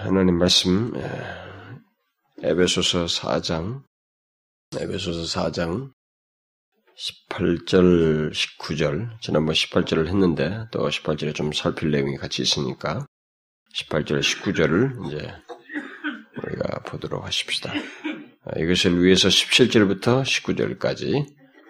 하나님 말씀 에베소서 4장 에베소서 4장 18절 19절 지난번 18절을 했는데 또 18절에 좀 살필 내용이 같이 있으니까 18절 19절을 이제 우리가 보도록 하십시다. 이것을 위해서 17절부터 19절까지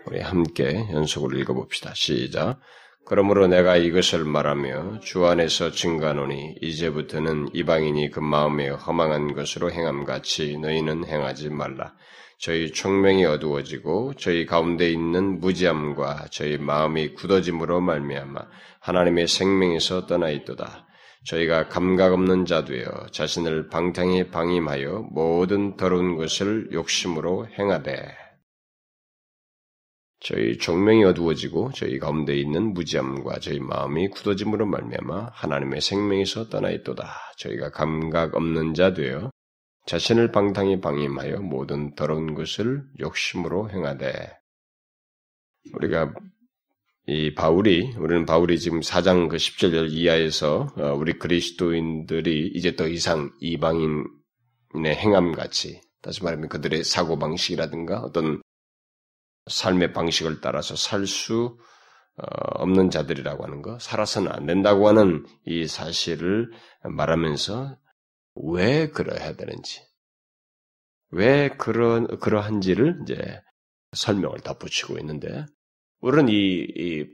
우리 함께 연속으로 읽어봅시다. 시작. 그러므로 내가 이것을 말하며 주 안에서 증가노니 이제부터는 이방인이 그 마음에 허망한 것으로 행함같이 너희는 행하지 말라. 저희 총명이 어두워지고 저희 가운데 있는 무지함과 저희 마음이 굳어짐으로 말미암아 하나님의 생명에서 떠나 있도다. 저희가 감각 없는 자 되어 자신을 방탕히 방임하여 모든 더러운 것을 욕심으로 행하되 저희 종명이 어두워지고 저희 가운데 있는 무지함과 저희 마음이 굳어짐으로 말미암아 하나님의 생명에서 떠나 있도다. 저희가 감각 없는 자 되어 자신을 방탕히 방임하여 모든 더러운 것을 욕심으로 행하되 우리가 이 바울이 우리는 바울이 지금 4장 그 10절 이하에서 어, 우리 그리스도인들이 이제 더 이상 이방인의 행함 같이 다시 말하면 그들의 사고 방식이라든가 어떤 삶의 방식을 따라서 살수 어, 없는 자들이라고 하는 거, 살아서는 안 된다고 하는 이 사실을 말하면서 왜 그러해야 되는지, 왜 그런 그러한지를 이제 설명을 덧붙이고 있는데, 우리는 이, 이,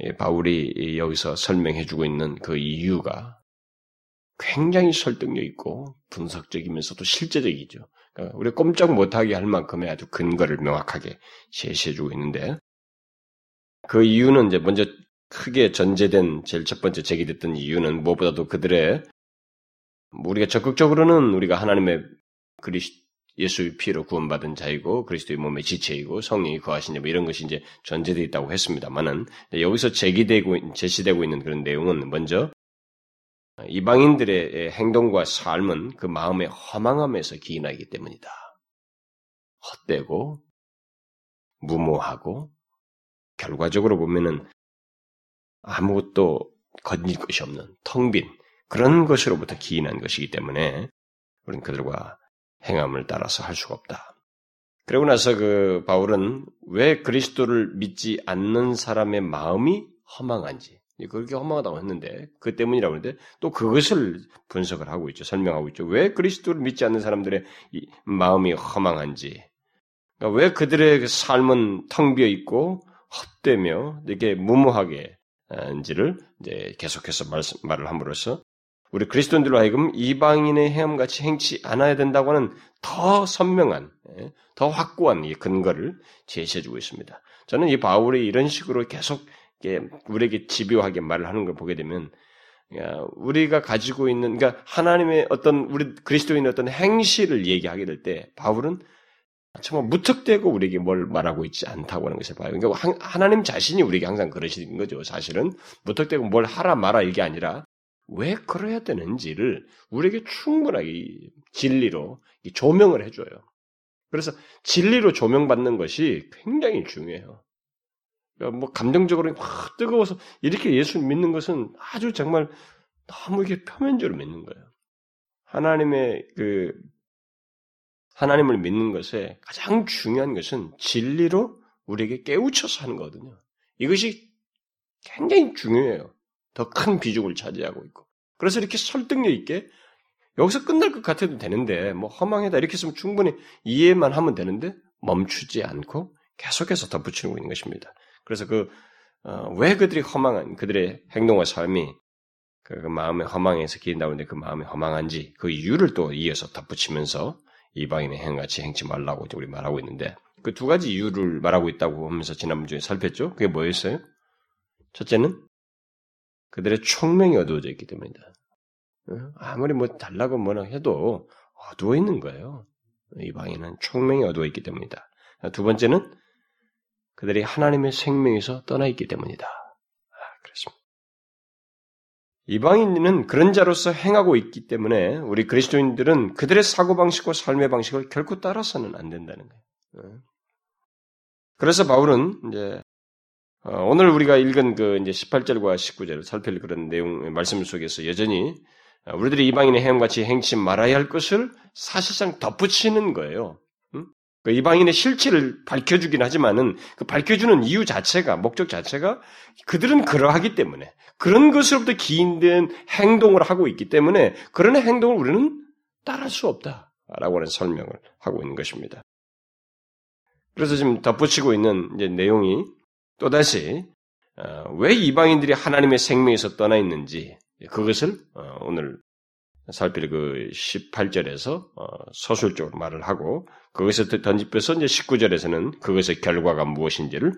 이 바울이 여기서 설명해주고 있는 그 이유가 굉장히 설득력 있고 분석적이면서도 실제적이죠. 그러니까 우리 꼼짝 못하게 할 만큼의 아주 근거를 명확하게 제시해주고 있는데 그 이유는 이제 먼저 크게 전제된 제일 첫 번째 제기됐던 이유는 무엇보다도 그들의 우리가 적극적으로는 우리가 하나님의 그리스 예수의 피로 구원받은 자이고 그리스도의 몸의 지체이고 성령이 거하신 자 뭐 이런 것이 이제 전제되어 있다고 했습니다만은 여기서 제기되고 제시되고 있는 그런 내용은 먼저 이방인들의 행동과 삶은 그 마음의 허망함에서 기인하기 때문이다. 헛되고 무모하고 결과적으로 보면은 아무것도 건질 것이 없는 텅빈 그런 것으로부터 기인한 것이기 때문에 우리는 그들과 행함을 따라서 할 수가 없다. 그러고 나서 그 바울은 왜 그리스도를 믿지 않는 사람의 마음이 허망한지 그렇게 허망하다고 했는데 그 때문이라고 하는데 또 그것을 분석을 하고 있죠. 설명하고 있죠. 왜 그리스도를 믿지 않는 사람들의 마음이 허망한지, 그러니까 왜 그들의 그 삶은 텅 비어 있고 헛되며 이렇게 무모하게 인지를 이제 계속해서 말씀, 말을 함으로써 우리 그리스도인들로 하여금 이방인의 행함같이 행치 않아야 된다고 하는 더 선명한, 예, 더 확고한 이 근거를 제시해주고 있습니다. 저는 이 바울이 이런 식으로 계속 우리에게 집요하게 말을 하는 걸 보게 되면 우리가 가지고 있는 그러니까 하나님의 어떤 우리 그리스도인의 어떤 행실을 얘기하게 될 때 바울은 정말 무턱대고 우리에게 뭘 말하고 있지 않다고 하는 것을 봐요. 그러니까 하나님 자신이 우리에게 항상 그러시는 거죠. 사실은 무턱대고 뭘 하라 마라 이게 아니라 왜 그래야 되는지를 우리에게 충분하게 진리로 조명을 해줘요. 그래서 진리로 조명받는 것이 굉장히 중요해요. 그러니까 뭐 감정적으로 확 뜨거워서 이렇게 예수 믿는 것은 아주 정말 너무 이게 표면적으로 믿는 거예요. 하나님의 그 하나님을 믿는 것에 가장 중요한 것은 진리로 우리에게 깨우쳐서 하는 거거든요. 이것이 굉장히 중요해요. 더 큰 비중을 차지하고 있고. 그래서 이렇게 설득력 있게 여기서 끝날 것 같아도 되는데 뭐 허망하다 이렇게 했으면 충분히 이해만 하면 되는데 멈추지 않고 계속해서 덧붙이고 있는 것입니다. 그래서 그, 어, 왜 그들이 허망한, 그들의 행동과 삶이 그, 그 마음의 허망에서 기인다고 하는데 그 마음이 허망한지 그 이유를 또 이어서 덧붙이면서 이방인의 행같이 행치 말라고 우리 말하고 있는데 그 두 가지 이유를 말하고 있다고 하면서 지난주에 살폈죠? 그게 뭐였어요? 첫째는 그들의 총명이 어두워져 있기 때문이다. 어? 아무리 뭐 달라고 뭐나 해도 어두워 있는 거예요. 이방인은 총명이 어두워 있기 때문이다. 두 번째는 그들이 하나님의 생명에서 떠나 있기 때문이다. 아, 그렇습니다. 이방인은 그런 자로서 행하고 있기 때문에 우리 그리스도인들은 그들의 사고방식과 삶의 방식을 결코 따라서는 안 된다는 거예요. 어. 그래서 바울은 이제 어, 오늘 우리가 읽은 그 이제 18절과 19절 살필 그런 내용 말씀 속에서 여전히 우리들이 이방인의 행함같이 행치 말아야 할 것을 사실상 덧붙이는 거예요. 그 이방인의 실체를 밝혀주긴 하지만은 그 밝혀주는 이유 자체가 목적 자체가 그들은 그러하기 때문에 그런 것으로부터 기인된 행동을 하고 있기 때문에 그런 행동을 우리는 따를 수 없다라고 하는 설명을 하고 있는 것입니다. 그래서 지금 덧붙이고 있는 내용이 또다시 어, 왜 이방인들이 하나님의 생명에서 떠나 있는지 그것을 어, 오늘 살필 그 18절에서 어, 서술적으로 말을 하고 거기서 던집혀서 이제 19절에서는 그것의 결과가 무엇인지를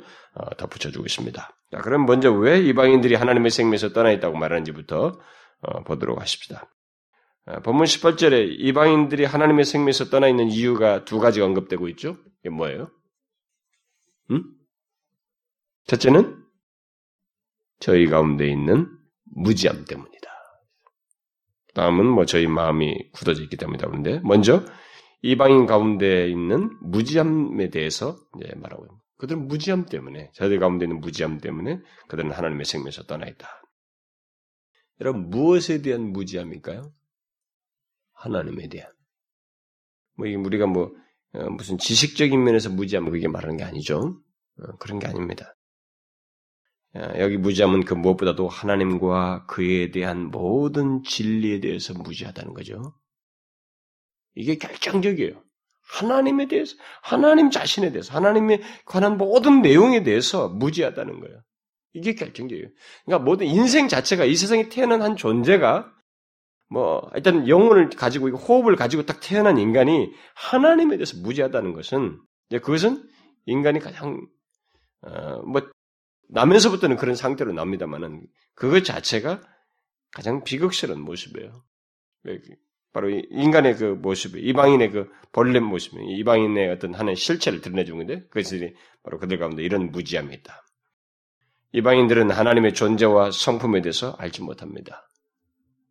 덧붙여 주고 있습니다. 자, 그럼 먼저 왜 이방인들이 하나님의 생명에서 떠나 있다고 말하는지부터 보도록 하십시다. 본문 18절에 이방인들이 하나님의 생명에서 떠나 있는 이유가 두 가지가 언급되고 있죠. 이게 뭐예요? 음? 첫째는 저희 가운데 있는 무지함 때문이다. 다음은 뭐 저희 마음이 굳어져 있기 때문이다. 그런데 먼저 이방인 가운데 있는 무지함에 대해서 이제 말하고 있습니다. 그들은 무지함 때문에 저희들 가운데 있는 무지함 때문에 그들은 하나님의 생명에서 떠나 있다. 여러분 무엇에 대한 무지함일까요? 하나님에 대한. 뭐 이게 우리가 뭐 어, 무슨 지식적인 면에서 무지함 그게 말하는 게 아니죠. 어, 그런 게 아닙니다. 여기 무지함은 그 무엇보다도 하나님과 그에 대한 모든 진리에 대해서 무지하다는 거죠. 이게 결정적이에요. 하나님에 대해서, 하나님 자신에 대해서, 하나님에 관한 모든 내용에 대해서 무지하다는 거예요. 이게 결정적이에요. 그러니까 모든 인생 자체가 이 세상에 태어난 한 존재가 뭐 일단 영혼을 가지고 호흡을 가지고 딱 태어난 인간이 하나님에 대해서 무지하다는 것은 그것은 인간이 가장 어, 뭐 나면서부터는 그런 상태로 납니다만은 그것 자체가 가장 비극스러운 모습이에요. 바로 인간의 그 모습, 이방인의 그 벌레 모습, 이방인의 어떤 하나의 실체를 드러내주는 건데 그것이 바로 그들 가운데 이런 무지함이 있다. 이방인들은 하나님의 존재와 성품에 대해서 알지 못합니다.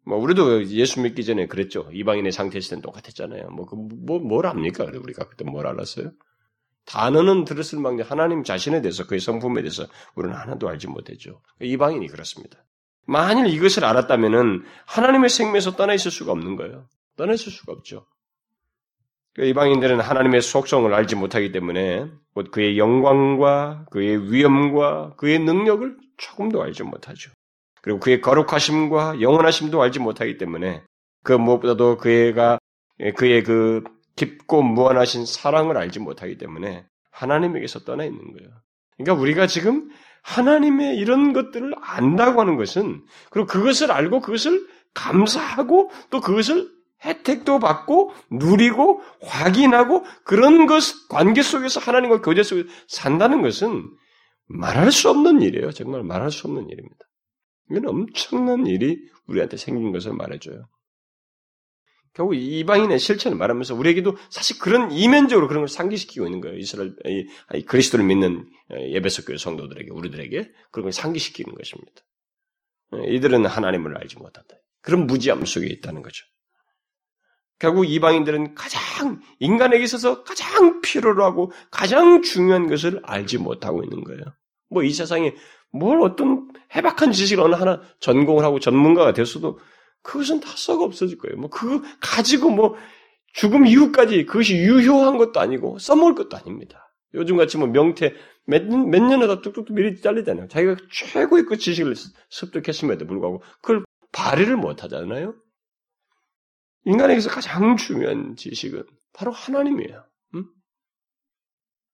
뭐 우리도 예수 믿기 전에 그랬죠. 이방인의 상태였을 때는 똑같았잖아요. 뭐, 그, 뭐, 뭘 압니까? 우리가 그때 뭘 알았어요? 단어는 들었을 망정 하나님 자신에 대해서 그의 성품에 대해서 우리는 하나도 알지 못했죠. 이방인이 그렇습니다. 만일 이것을 알았다면은 하나님의 생명에서 떠나 있을 수가 없는 거예요. 떠나 있을 수가 없죠. 이방인들은 하나님의 속성을 알지 못하기 때문에 곧 그의 영광과 그의 위엄과 그의 능력을 조금도 알지 못하죠. 그리고 그의 거룩하심과 영원하심도 알지 못하기 때문에 그 무엇보다도 그의가 그의 그 깊고 무한하신 사랑을 알지 못하기 때문에 하나님에게서 떠나 있는 거예요. 그러니까 우리가 지금 하나님의 이런 것들을 안다고 하는 것은 그리고 그것을 알고 그것을 감사하고 또 그것을 혜택도 받고 누리고 확인하고 그런 것 관계 속에서 하나님과 교제 속에서 산다는 것은 말할 수 없는 일이에요. 정말 말할 수 없는 일입니다. 이건 엄청난 일이 우리한테 생긴 것을 말해줘요. 결국 이방인의 실체를 말하면서 우리에게도 사실 그런 이면적으로 그런 걸 상기시키고 있는 거예요. 이스라엘 그리스도를 믿는 어, 예배석 교회 성도들에게 우리들에게 그런 걸 상기시키는 것입니다. 어, 이들은 하나님을 알지 못한다. 그런 무지함 속에 있다는 거죠. 결국 이방인들은 가장 인간에게 있어서 가장 필요로 하고 가장 중요한 것을 알지 못하고 있는 거예요. 뭐 이 세상에 뭘 어떤 해박한 지식을 어느 하나 전공을 하고 전문가가 됐어도 그것은 다 썩어 없어질 거예요. 뭐 그거 가지고 뭐 죽음 이후까지 그것이 유효한 것도 아니고 써먹을 것도 아닙니다. 요즘 같이 뭐 명태 몇, 몇 년에다 뚝뚝뚝 미리 잘리잖아요. 자기가 최고의 그 지식을 습득했음에도 불구하고 그걸 발휘를 못 하잖아요. 인간에게서 가장 중요한 지식은 바로 하나님이에요. 음?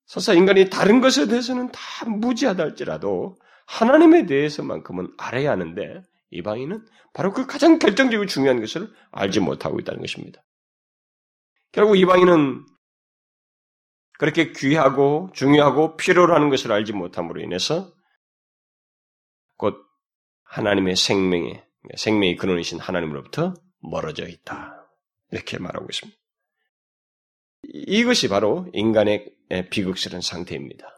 설사 인간이 다른 것에 대해서는 다 무지하다 할지라도 하나님에 대해서만큼은 알아야 하는데 이방인은 바로 그 가장 결정적이고 중요한 것을 알지 못하고 있다는 것입니다. 결국 이방인은 그렇게 귀하고 중요하고 필요로 하는 것을 알지 못함으로 인해서 곧 하나님의 생명에 생명의 근원이신 하나님으로부터 멀어져 있다. 이렇게 말하고 있습니다. 이것이 바로 인간의 비극스러운 상태입니다.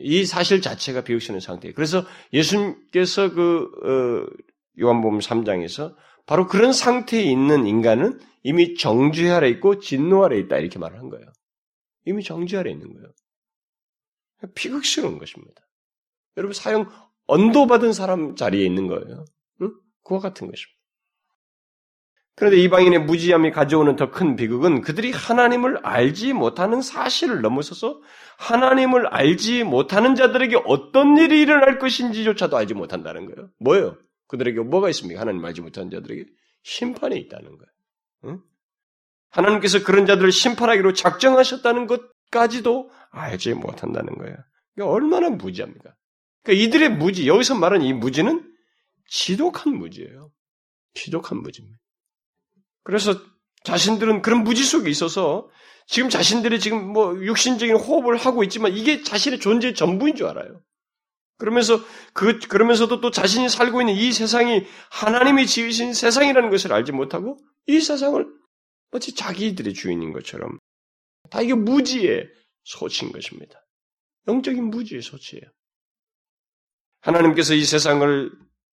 이 사실 자체가 비웃시는 상태예요. 그래서 예수님께서 그 어, 요한복음 3장에서 바로 그런 상태에 있는 인간은 이미 정죄 아래 있고 진노 아래 있다 이렇게 말을 한 거예요. 이미 정죄 아래 있는 거예요. 비극스러운 것입니다. 여러분 사형 언도받은 사람 자리에 있는 거예요. 응? 그와 같은 것입니다. 그런데 이방인의 무지함이 가져오는 더 큰 비극은 그들이 하나님을 알지 못하는 사실을 넘어서서 하나님을 알지 못하는 자들에게 어떤 일이 일어날 것인지조차도 알지 못한다는 거예요. 뭐예요? 그들에게 뭐가 있습니까? 하나님 알지 못하는 자들에게 심판이 있다는 거예요. 응? 하나님께서 그런 자들을 심판하기로 작정하셨다는 것까지도 알지 못한다는 거예요. 얼마나 무지합니까? 그러니까 이들의 무지, 여기서 말하는 이 무지는 지독한 무지예요. 지독한 무지입니다. 그래서 자신들은 그런 무지 속에 있어서 지금 자신들이 지금 뭐 육신적인 호흡을 하고 있지만 이게 자신의 존재의 전부인 줄 알아요. 그러면서 그 그러면서도 또 자신이 살고 있는 이 세상이 하나님이 지으신 세상이라는 것을 알지 못하고 이 세상을 마치 자기들의 주인인 것처럼 다 이게 무지의 소치인 것입니다. 영적인 무지의 소치예요. 하나님께서 이 세상을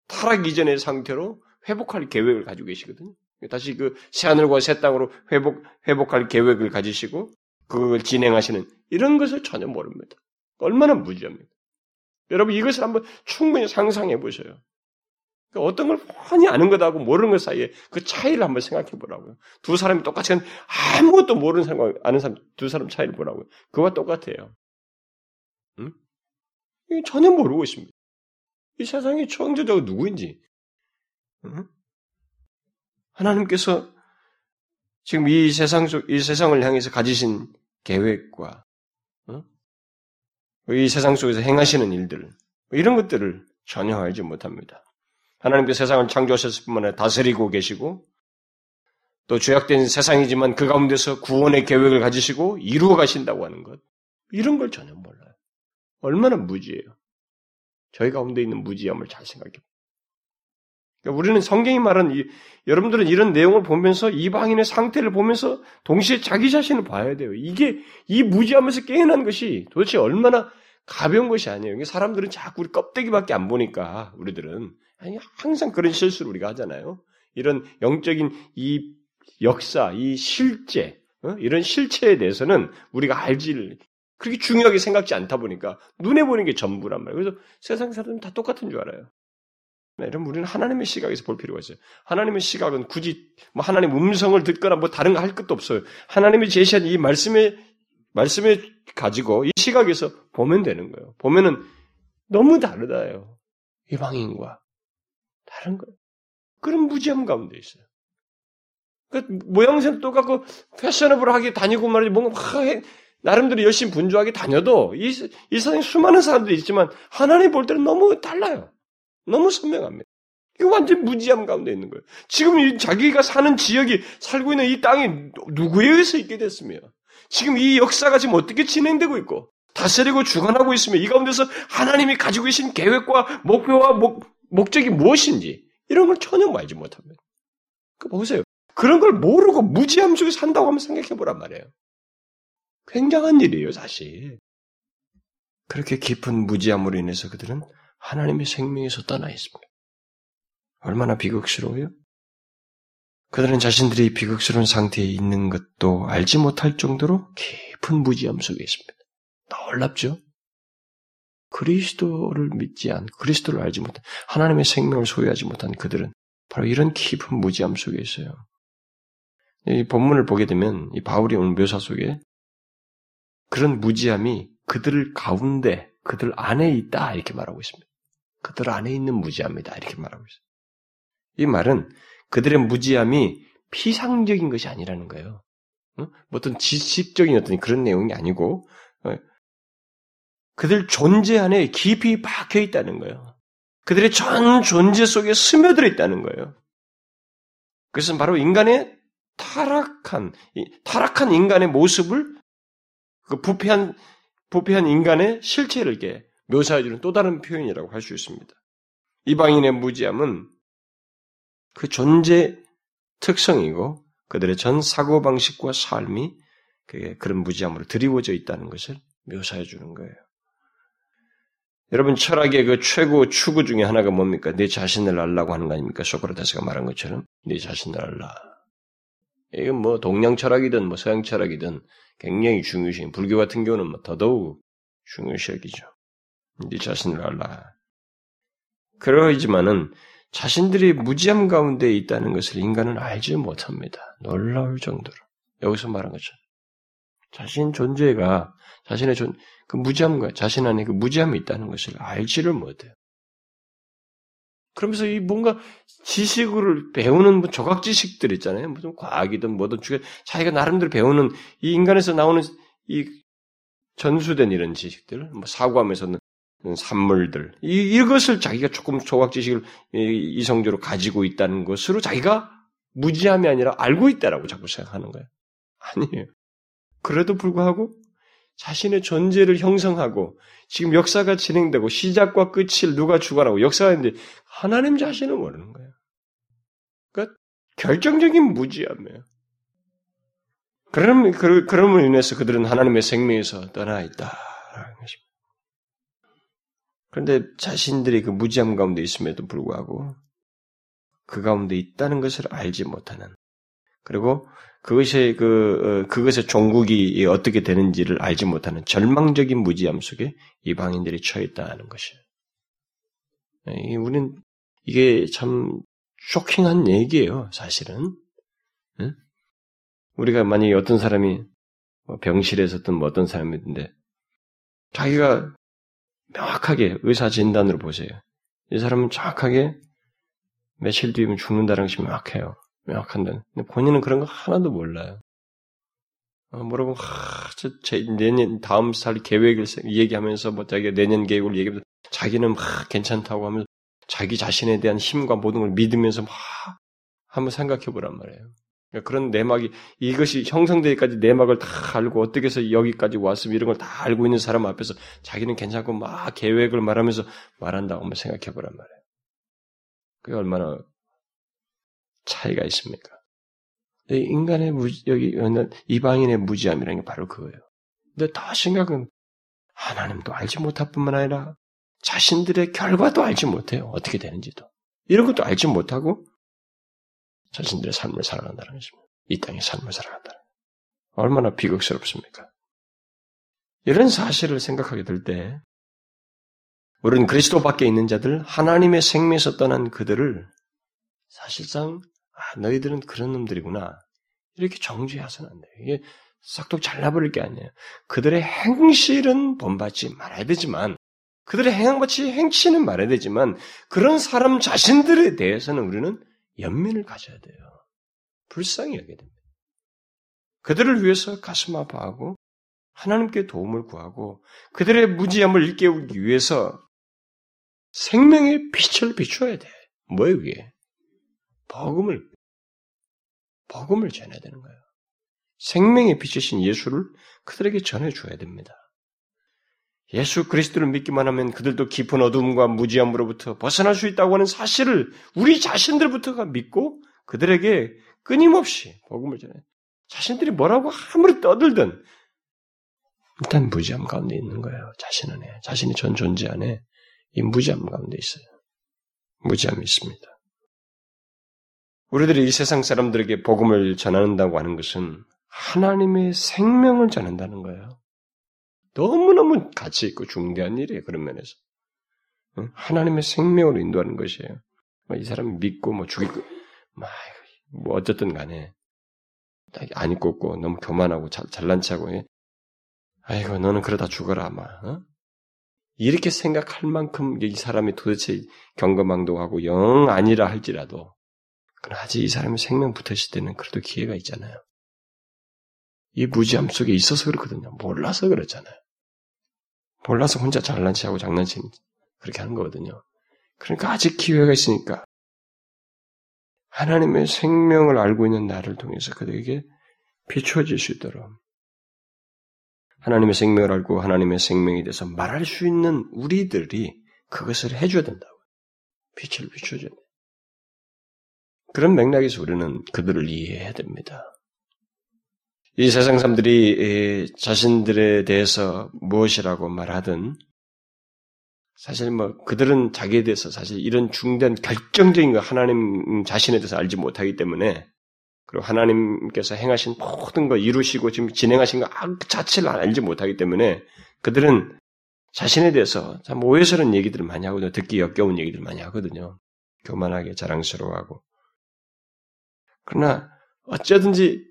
타락 이전의 상태로 회복할 계획을 가지고 계시거든요. 다시 그 새하늘과 새 땅으로 회복, 회복할 계획을 가지시고 그걸 진행하시는 이런 것을 전혀 모릅니다. 얼마나 무지합니까? 여러분 이것을 한번 충분히 상상해 보셔요. 그러니까 어떤 걸 뻔히 아는 것하고 모르는 것 사이에 그 차이를 한번 생각해 보라고요. 두 사람이 똑같이 아무것도 모르는 사람 아는 사람 두 사람 차이를 보라고요. 그와 똑같아요. 응? 전혀 모르고 있습니다. 이 세상의 창조자가 누구인지. 응? 하나님께서 지금 이 세상 속, 이 세상을 향해서 가지신 계획과, 응? 이 세상 속에서 행하시는 일들, 이런 것들을 전혀 알지 못합니다. 하나님께 세상을 창조하셨을 뿐만 아니라 다스리고 계시고 또 죄악된 세상이지만 그 가운데서 구원의 계획을 가지시고 이루어 가신다고 하는 것. 이런 걸 전혀 몰라요. 얼마나 무지해요. 저희 가운데 있는 무지함을 잘 생각해. 그러니까 우리는 성경이 말한 이, 여러분들은 이런 내용을 보면서 이방인의 상태를 보면서 동시에 자기 자신을 봐야 돼요. 이게 이 무지함에서 깨어난 것이 도대체 얼마나 가벼운 것이 아니에요. 사람들은 자꾸 우리 껍데기밖에 안 보니까 우리들은 아니, 항상 그런 실수를 우리가 하잖아요. 이런 영적인 이 역사, 이 실제, 어? 이런 실체에 대해서는 우리가 알지, 그렇게 중요하게 생각지 않다 보니까 눈에 보이는 게 전부란 말이에요. 그래서 세상 사람은 다 똑같은 줄 알아요. 네, 이런 우리는 하나님의 시각에서 볼 필요가 있어요. 하나님의 시각은 굳이 뭐 하나님 음성을 듣거나 뭐 다른 거 할 것도 없어요. 하나님이 제시한 이 말씀에 말씀에 가지고 이 시각에서 보면 되는 거예요. 보면은 너무 다르다요. 이방인과 다른 거예요. 그런 무지함 가운데 있어요. 그 모양새는 똑같고 패셔너블하게 다니고 말이지 뭔가 막 해, 나름대로 열심히 분주하게 다녀도 이, 이 세상에 수많은 사람들이 있지만 하나님 볼 때는 너무 달라요. 너무 선명합니다. 이거 완전 무지함 가운데 있는 거예요. 지금 자기가 사는 지역이 살고 있는 이 땅이 누구에 의해서 있게 됐으며 지금 이 역사가 지금 어떻게 진행되고 있고 다스리고 주관하고 있으며 이 가운데서 하나님이 가지고 계신 계획과 목표와 목, 목적이 무엇인지 이런 걸 전혀 알지 못합니다. 그 보세요. 그런 걸 모르고 무지함 속에 산다고 하면 생각해 보란 말이에요. 굉장한 일이에요, 사실. 그렇게 깊은 무지함으로 인해서 그들은 하나님의 생명에서 떠나 있습니다. 얼마나 비극스러워요? 그들은 자신들이 비극스러운 상태에 있는 것도 알지 못할 정도로 깊은 무지함 속에 있습니다. 놀랍죠? 그리스도를 믿지 않, 그리스도를 알지 못한, 하나님의 생명을 소유하지 못한 그들은 바로 이런 깊은 무지함 속에 있어요. 이 본문을 보게 되면 이 바울이 오늘 묘사 속에 그런 무지함이 그들 가운데, 그들 안에 있다 이렇게 말하고 있습니다. 그들 안에 있는 무지함이다 이렇게 말하고 있어요. 이 말은 그들의 무지함이 피상적인 것이 아니라는 거예요. 뭐 어떤 지식적인 어떤 그런 내용이 아니고 어, 그들 존재 안에 깊이 박혀 있다는 거예요. 그들의 전 존재 속에 스며들어 있다는 거예요. 그것은 바로 인간의 타락한, 타락한 인간의 모습을 그 부패한, 부패한 인간의 실체를 이렇게 묘사해주는 또 다른 표현이라고 할 수 있습니다. 이방인의 무지함은 그 존재 특성이고 그들의 전 사고방식과 삶이 그런 무지함으로 드리워져 있다는 것을 묘사해 주는 거예요. 여러분 철학의 그 최고 추구 중에 하나가 뭡니까? 내 자신을 알라고 하는 거 아닙니까? 소크라테스가 말한 것처럼 내 자신을 알라. 이건 뭐 동양 철학이든 뭐 서양 철학이든 굉장히 중요시. 불교 같은 경우는 뭐 더더욱 중요시 여기죠. 네 자신을 알라. 그러지만은 자신들이 무지함 가운데 있다는 것을 인간은 알지 못합니다. 놀라울 정도로. 여기서 말한 것처럼. 자신 존재가, 자신의 존, 그 무지함과, 자신 안에 그 무지함이 있다는 것을 알지를 못해요. 그러면서 이 뭔가 지식을 배우는 뭐 조각 지식들 있잖아요. 무슨 과학이든 뭐든 주게 자기가 나름대로 배우는 이 인간에서 나오는 이 전수된 이런 지식들, 뭐 사고하면서는 산물들 이, 이것을 자기가 조금 조각 지식을 이성적으로 가지고 있다는 것으로 자기가 무지함이 아니라 알고 있다라고 자꾸 생각하는 거예요. 아니에요. 그래도 불구하고 자신의 존재를 형성하고 지금 역사가 진행되고 시작과 끝을 누가 주관하고 역사가 있는데 하나님 자신을 모르는 거예요. 그러니까 결정적인 무지함이에요. 그럼, 그, 그럼으로 인해서 그들은 하나님의 생명에서 떠나 것입니다. 그런데 자신들이 그 무지함 가운데 있음에도 불구하고 그 가운데 있다는 것을 알지 못하는 그리고 그것의 그 어, 그것의 종국이 어떻게 되는지를 알지 못하는 절망적인 무지함 속에 이방인들이 처해 있다는 것이에요. 우리는 이게 참 쇼킹한 얘기예요, 사실은. 우리가 만약에 어떤 사람이 뭐 병실에 있었던 뭐 어떤 사람인데 자기가 명확하게 의사 진단으로 보세요. 이 사람은 정확하게 며칠 뒤면 죽는다는 것이 명확해요. 명확한데. 근데 본인은 그런 거 하나도 몰라요. 어, 뭐라고, 하, 저, 제, 내년, 다음 살 계획을 얘기하면서, 뭐, 자기가 내년 계획을 얘기하면서, 자기는 막 괜찮다고 하면서, 자기 자신에 대한 힘과 모든 걸 믿으면서 막, 한번 생각해 보란 말이에요. 그러니까 그런 내막이 이것이 형성되기까지 내막을 다 알고 어떻게 해서 여기까지 왔으면 이런 걸 다 알고 있는 사람 앞에서 자기는 괜찮고 막 계획을 말하면서 말한다고 한번 생각해 보란 말이에요. 그게 얼마나 차이가 있습니까? 인간의 무지, 여기 이방인의 무지함이라는 게 바로 그거예요. 근데 더 심각한 하나님도 알지 못할 뿐만 아니라 자신들의 결과도 알지 못해요. 어떻게 되는지도. 이런 것도 알지 못하고 자신들의 삶을 살아간다는 것입니다. 이 땅의 삶을 살아간다. 얼마나 비극스럽습니까? 이런 사실을 생각하게 될 때, 우리는 그리스도 밖에 있는 자들, 하나님의 생명에서 떠난 그들을 사실상, 아, 너희들은 그런 놈들이구나. 이렇게 정죄해서는 안 돼요. 이게 싹둑 잘라버릴 게 아니에요. 그들의 행실은 본받지 말아야 되지만, 그들의 행함같이 행치는 말아야 되지만, 그런 사람 자신들에 대해서는 우리는 연민을 가져야 돼요. 불쌍히 여겨야 됩니다. 그들을 위해서 가슴 아파하고 하나님께 도움을 구하고 그들의 무지함을 일깨우기 위해서 생명의 빛을 비춰야 돼. 뭐예요, 이게? 복음을, 복음을 전해야 되는 거예요. 생명의 빛이신 예수를 그들에게 전해줘야 됩니다. 예수 그리스도를 믿기만 하면 그들도 깊은 어둠과 무지함으로부터 벗어날 수 있다고 하는 사실을 우리 자신들부터가 믿고 그들에게 끊임없이 복음을 전해. 자신들이 뭐라고 아무리 떠들든 일단 무지함 가운데 있는 거예요. 자신 안에. 자신이 전 존재 안에 이 무지함 가운데 있어요. 무지함이 있습니다. 우리들이 이 세상 사람들에게 복음을 전한다고 하는 것은 하나님의 생명을 전한다는 거예요. 너무너무 가치 있고 중대한 일이에요. 그런 면에서. 하나님의 생명으로 인도하는 것이에요. 뭐이 사람이 믿고 뭐 죽이고 뭐 어쨌든 간에 안 입고 없고 너무 교만하고 잘, 잘난 체하고 아이고 너는 그러다 죽어라 아마 어? 이렇게 생각할 만큼 이 사람이 도대체 경거망동하고 영 아니라 할지라도 아직 이 사람이 생명 붙었을 때는 그래도 기회가 있잖아요. 이 무지함 속에 있어서 그렇거든요. 몰라서 그렇잖아요. 몰라서 혼자 잘난 체하고 장난치 그렇게 하는 거거든요. 그러니까 아직 기회가 있으니까 하나님의 생명을 알고 있는 나를 통해서 그들에게 비추어질 수 있도록 하나님의 생명을 알고 하나님의 생명에 대해서 말할 수 있는 우리들이 그것을 해줘야 된다고. 빛을 비춰줘야 돼. 그런 맥락에서 우리는 그들을 이해해야 됩니다. 이 세상 사람들이 자신들에 대해서 무엇이라고 말하든 사실 뭐 그들은 자기에 대해서 사실 이런 중대한 결정적인 거 하나님 자신에 대해서 알지 못하기 때문에 그리고 하나님께서 행하신 모든 거 이루시고 지금 진행하신 거 자체를 알지 못하기 때문에 그들은 자신에 대해서 참 오해스러운 얘기들을 많이 하고 듣기 역겨운 얘기들을 많이 하거든요. 교만하게 자랑스러워하고 그러나 어쩌든지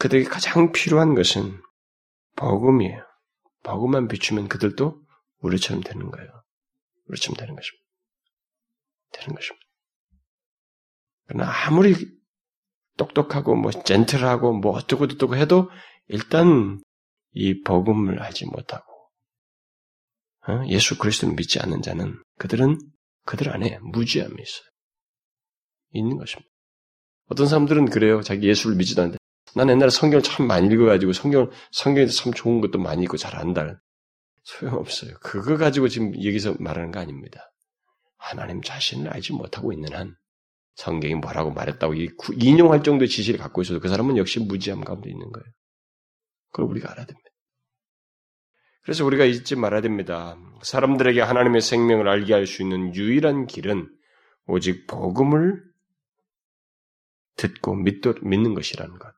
그들에게 가장 필요한 것은 복음이에요. 복음만 비추면 그들도 우리처럼 되는 거예요. 우리처럼 되는 것입니다. 되는 것입니다. 그러나 아무리 똑똑하고 뭐 젠틀하고 뭐 어쩌고 저쩌고 해도 일단 이 복음을 알지 못하고 어? 예수 그리스도를 믿지 않는 자는 그들은 그들 안에 무지함이 있어요. 있는 것입니다. 어떤 사람들은 그래요. 자기 예수를 믿지도 않는데 난 옛날에 성경을 참 많이 읽어가지고 성경 성경에서 참 좋은 것도 많이 있고 잘 안다. 소용없어요. 그거 가지고 지금 여기서 말하는 거 아닙니다. 하나님 자신을 알지 못하고 있는 한 성경이 뭐라고 말했다고 인용할 정도의 지식을 갖고 있어도 그 사람은 역시 무지함 가운데 있는 거예요. 그걸 우리가 알아야 됩니다. 그래서 우리가 잊지 말아야 됩니다. 사람들에게 하나님의 생명을 알게 할 수 있는 유일한 길은 오직 복음을 듣고 믿는 것이라는 것.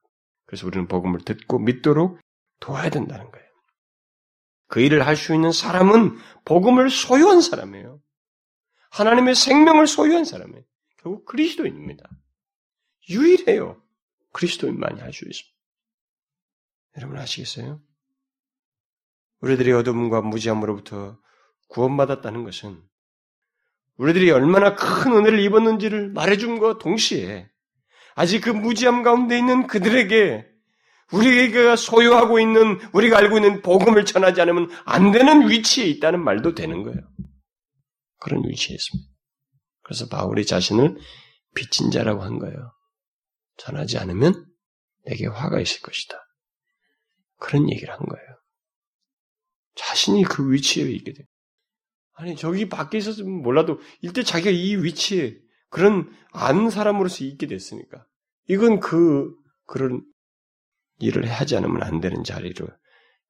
그래서 우리는 복음을 듣고 믿도록 도와야 된다는 거예요. 그 일을 할 수 있는 사람은 복음을 소유한 사람이에요. 하나님의 생명을 소유한 사람이에요. 결국 그리스도인입니다. 유일해요. 그리스도인만이 할 수 있습니다. 여러분 아시겠어요? 우리들이 어둠과 무지함으로부터 구원받았다는 것은 우리들이 얼마나 큰 은혜를 입었는지를 말해줌과 동시에 아직 그 무지함 가운데 있는 그들에게 우리가 소유하고 있는 우리가 알고 있는 복음을 전하지 않으면 안 되는 위치에 있다는 말도 되는 거예요. 그런 위치에 있습니다. 그래서 바울이 자신을 빚진 자라고 한 거예요. 전하지 않으면 내게 화가 있을 것이다. 그런 얘기를 한 거예요. 자신이 그 위치에 있게 돼. 아니, 저기 밖에 있었으면 몰라도, 일단 자기가 이 위치에 그런 안 사람으로서 있게 됐으니까. 이건 그, 그런 일을 하지 않으면 안 되는 자리로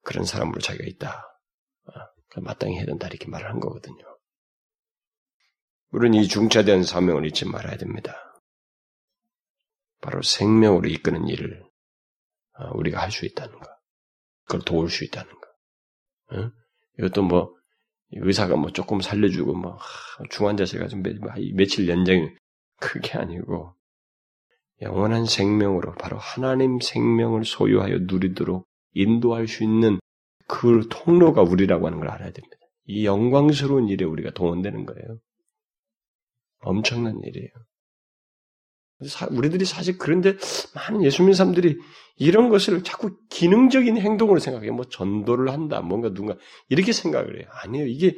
그런 사람으로 자기가 있다. 어, 마땅히 해야 된다. 이렇게 말을 한 거거든요. 우리는 이 중차대한 사명을 잊지 말아야 됩니다. 바로 생명으로 이끄는 일을 어, 우리가 할 수 있다는 것. 그걸 도울 수 있다는 것. 어? 이것도 뭐 의사가 뭐 조금 살려주고 뭐 중환자실가 좀 며칠 연장 그게 아니고 영원한 생명으로 바로 하나님 생명을 소유하여 누리도록 인도할 수 있는 그 통로가 우리라고 하는 걸 알아야 됩니다. 이 영광스러운 일에 우리가 동원되는 거예요. 엄청난 일이에요. 우리들이 사실 그런데 많은 예수 믿는 사람들이 이런 것을 자꾸 기능적인 행동으로 생각해요. 뭐 전도를 한다, 뭔가 누가 이렇게 생각을 해요. 아니에요. 이게,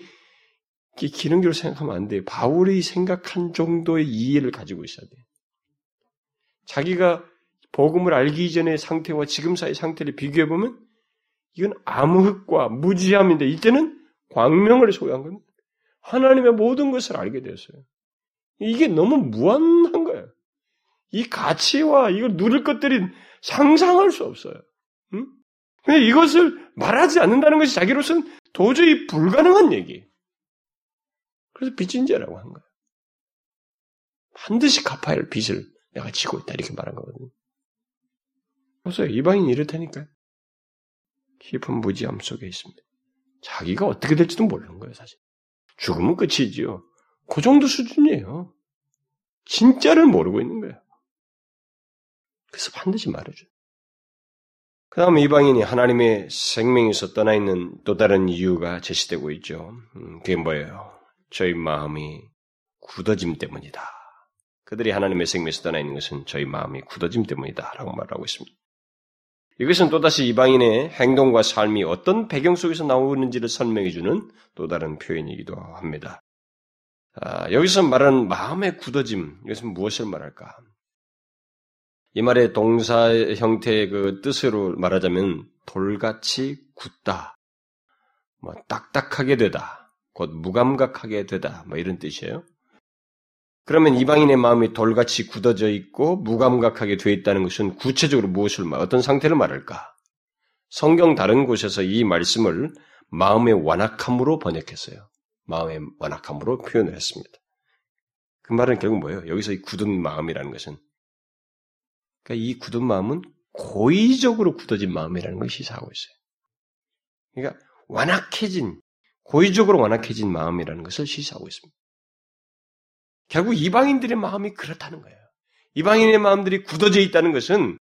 기능적으로 생각하면 안 돼요. 바울이 생각한 정도의 이해를 가지고 있어야 돼요. 자기가 복음을 알기 전의 상태와 지금 사이 상태를 비교해 보면 이건 암흑과 무지함인데 이때는 광명을 소유한 겁니다. 하나님의 모든 것을 알게 되었어요. 이게 너무 무한한. 이 가치와 이걸 누릴 것들이 상상할 수 없어요. 응? 근데 이것을 말하지 않는다는 것이 자기로서는 도저히 불가능한 얘기. 그래서 빚진 자라고 한 거예요. 반드시 갚아야 할 빚을 내가 지고 있다 이렇게 말한 거거든요. 그래서 이방인 이렇다니까요. 깊은 무지함 속에 있습니다. 자기가 어떻게 될지도 모르는 거예요, 사실. 죽으면 끝이지요. 그 정도 수준이에요. 진짜를 모르고 있는 거예요. 그래서 반드시 말해줘요. 그 다음에 이방인이 하나님의 생명에서 떠나 있는 또 다른 이유가 제시되고 있죠. 음, 그게 뭐예요? 저희 마음이 굳어짐 때문이다. 그들이 하나님의 생명에서 떠나 있는 것은 저희 마음이 굳어짐 때문이다. 라고 말하고 있습니다. 이것은 또다시 이방인의 행동과 삶이 어떤 배경 속에서 나오는지를 설명해주는 또 다른 표현이기도 합니다. 아, 여기서 말하는 마음의 굳어짐, 이것은 무엇을 말할까? 이 말의 동사 형태의 그 뜻으로 말하자면 돌같이 굳다, 뭐 딱딱하게 되다, 곧 무감각하게 되다, 뭐 이런 뜻이에요. 그러면 이방인의 마음이 돌같이 굳어져 있고 무감각하게 되어 있다는 것은 구체적으로 무엇을 말, 어떤 상태를 말할까? 성경 다른 곳에서 이 말씀을 마음의 완악함으로 번역했어요. 마음의 완악함으로 표현을 했습니다. 그 말은 결국 뭐예요? 여기서 이 굳은 마음이라는 것은 그러니까 이 굳은 마음은 고의적으로 굳어진 마음이라는 것을 시사하고 있어요. 그러니까 완악해진 고의적으로 완악해진 마음이라는 것을 시사하고 있습니다. 결국 이방인들의 마음이 그렇다는 거예요. 이방인의 마음들이 굳어져 있다는 것은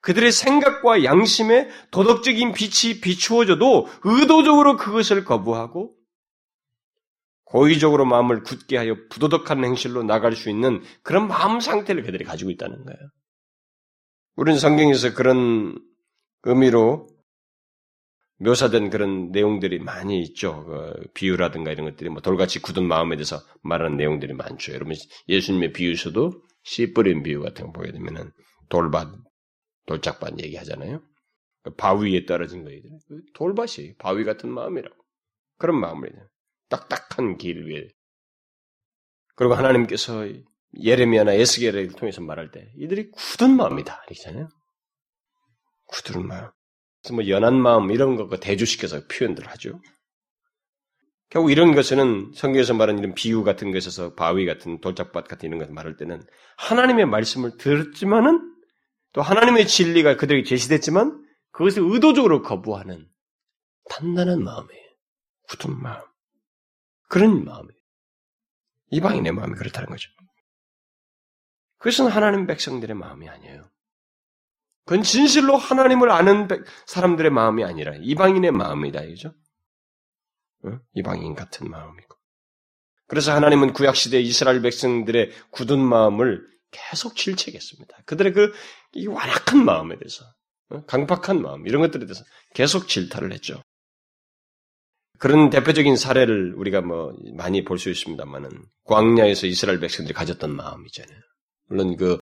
그들의 생각과 양심에 도덕적인 빛이 비추어져도 의도적으로 그것을 거부하고 고의적으로 마음을 굳게 하여 부도덕한 행실로 나갈 수 있는 그런 마음 상태를 그들이 가지고 있다는 거예요. 우리는 성경에서 그런 의미로 묘사된 그런 내용들이 많이 있죠. 그 비유라든가 이런 것들이 뭐 돌같이 굳은 마음에 대해서 말하는 내용들이 많죠. 여러분 예수님의 비유에서도 씨 뿌린 비유 같은 거 보게 되면은 돌밭, 돌짝밭 얘기하잖아요. 그 바위에 떨어진 거예요. 그 돌밭이 바위 같은 마음이라고. 그런 마음이에요. 딱딱한 길 위에. 그리고 하나님께서 예레미야나 에스겔을 통해서 말할 때 이들이 굳은 마음이다. 이렇게잖아요. 굳은 마음. 뭐 연한 마음 이런 것과 대조시켜서 표현들 하죠. 결국 이런 것은 성경에서 말하는 이런 비유 같은 것에서 바위 같은 돌짝밭 같은 이런 것 말할 때는 하나님의 말씀을 들었지만은 또 하나님의 진리가 그들에게 제시됐지만 그것을 의도적으로 거부하는 단단한 마음이에요. 굳은 마음. 그런 마음이에요. 이방인의 마음이 그렇다는 거죠. 그것은 하나님 백성들의 마음이 아니에요. 그건 진실로 하나님을 아는 사람들의 마음이 아니라 이방인의 마음이다, 이죠? 이방인 같은 마음이고. 그래서 하나님은 구약시대 이스라엘 백성들의 굳은 마음을 계속 질책했습니다. 그들의 그 완악한 마음에 대해서, 강박한 마음, 이런 것들에 대해서 계속 질타를 했죠. 그런 대표적인 사례를 우리가 뭐 많이 볼 수 있습니다만은 광야에서 이스라엘 백성들이 가졌던 마음이잖아요. 물론 그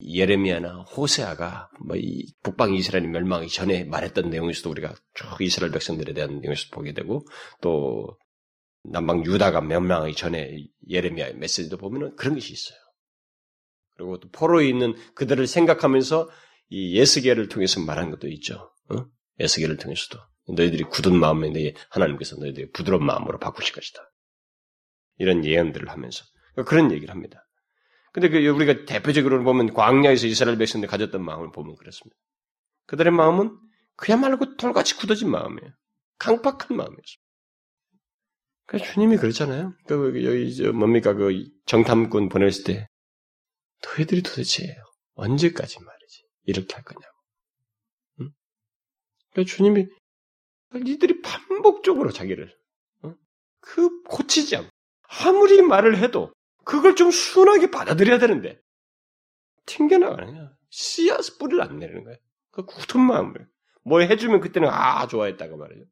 예레미야나 호세아가 뭐이 북방 이스라엘이 멸망하기 전에 말했던 내용에서도 우리가 쭉 이스라엘 백성들에 대한 내용에서 보게 되고 또 남방 유다가 멸망하기 전에 예레미야의 메시지도 보면은 그런 것이 있어요. 그리고 또 포로에 있는 그들을 생각하면서 이 예스겔을 통해서 말한 것도 있죠. 어? 예스겔을 통해서도 너희들이 굳은 마음에 내 하나님께서 너희들이 부드러운 마음으로 바꾸실 것이다. 이런 예언들을 하면서 그런 얘기를 합니다. 근데 그 우리가 대표적으로 보면 광야에서 이스라엘 백성들 가졌던 마음을 보면 그렇습니다. 그들의 마음은 그야말로 돌같이 굳어진 마음이에요. 강박한 마음이었습니다. 그 주님이 그랬잖아요. 그 여기 저 뭡니까 그 정탐꾼 보냈을 때 너희들이 도대체 언제까지 말이지 이렇게 할 거냐고. 응? 그 주님이 이들이 반복적으로 자기를 어? 그 고치지 않고 아무리 말을 해도 그걸 좀 순하게 받아들여야 되는데 튕겨나가는 거야. 씨앗 뿌리를 안 내리는 거야. 그 굳은 마음을 뭐 해주면 그때는 아 좋아했다고 말이죠.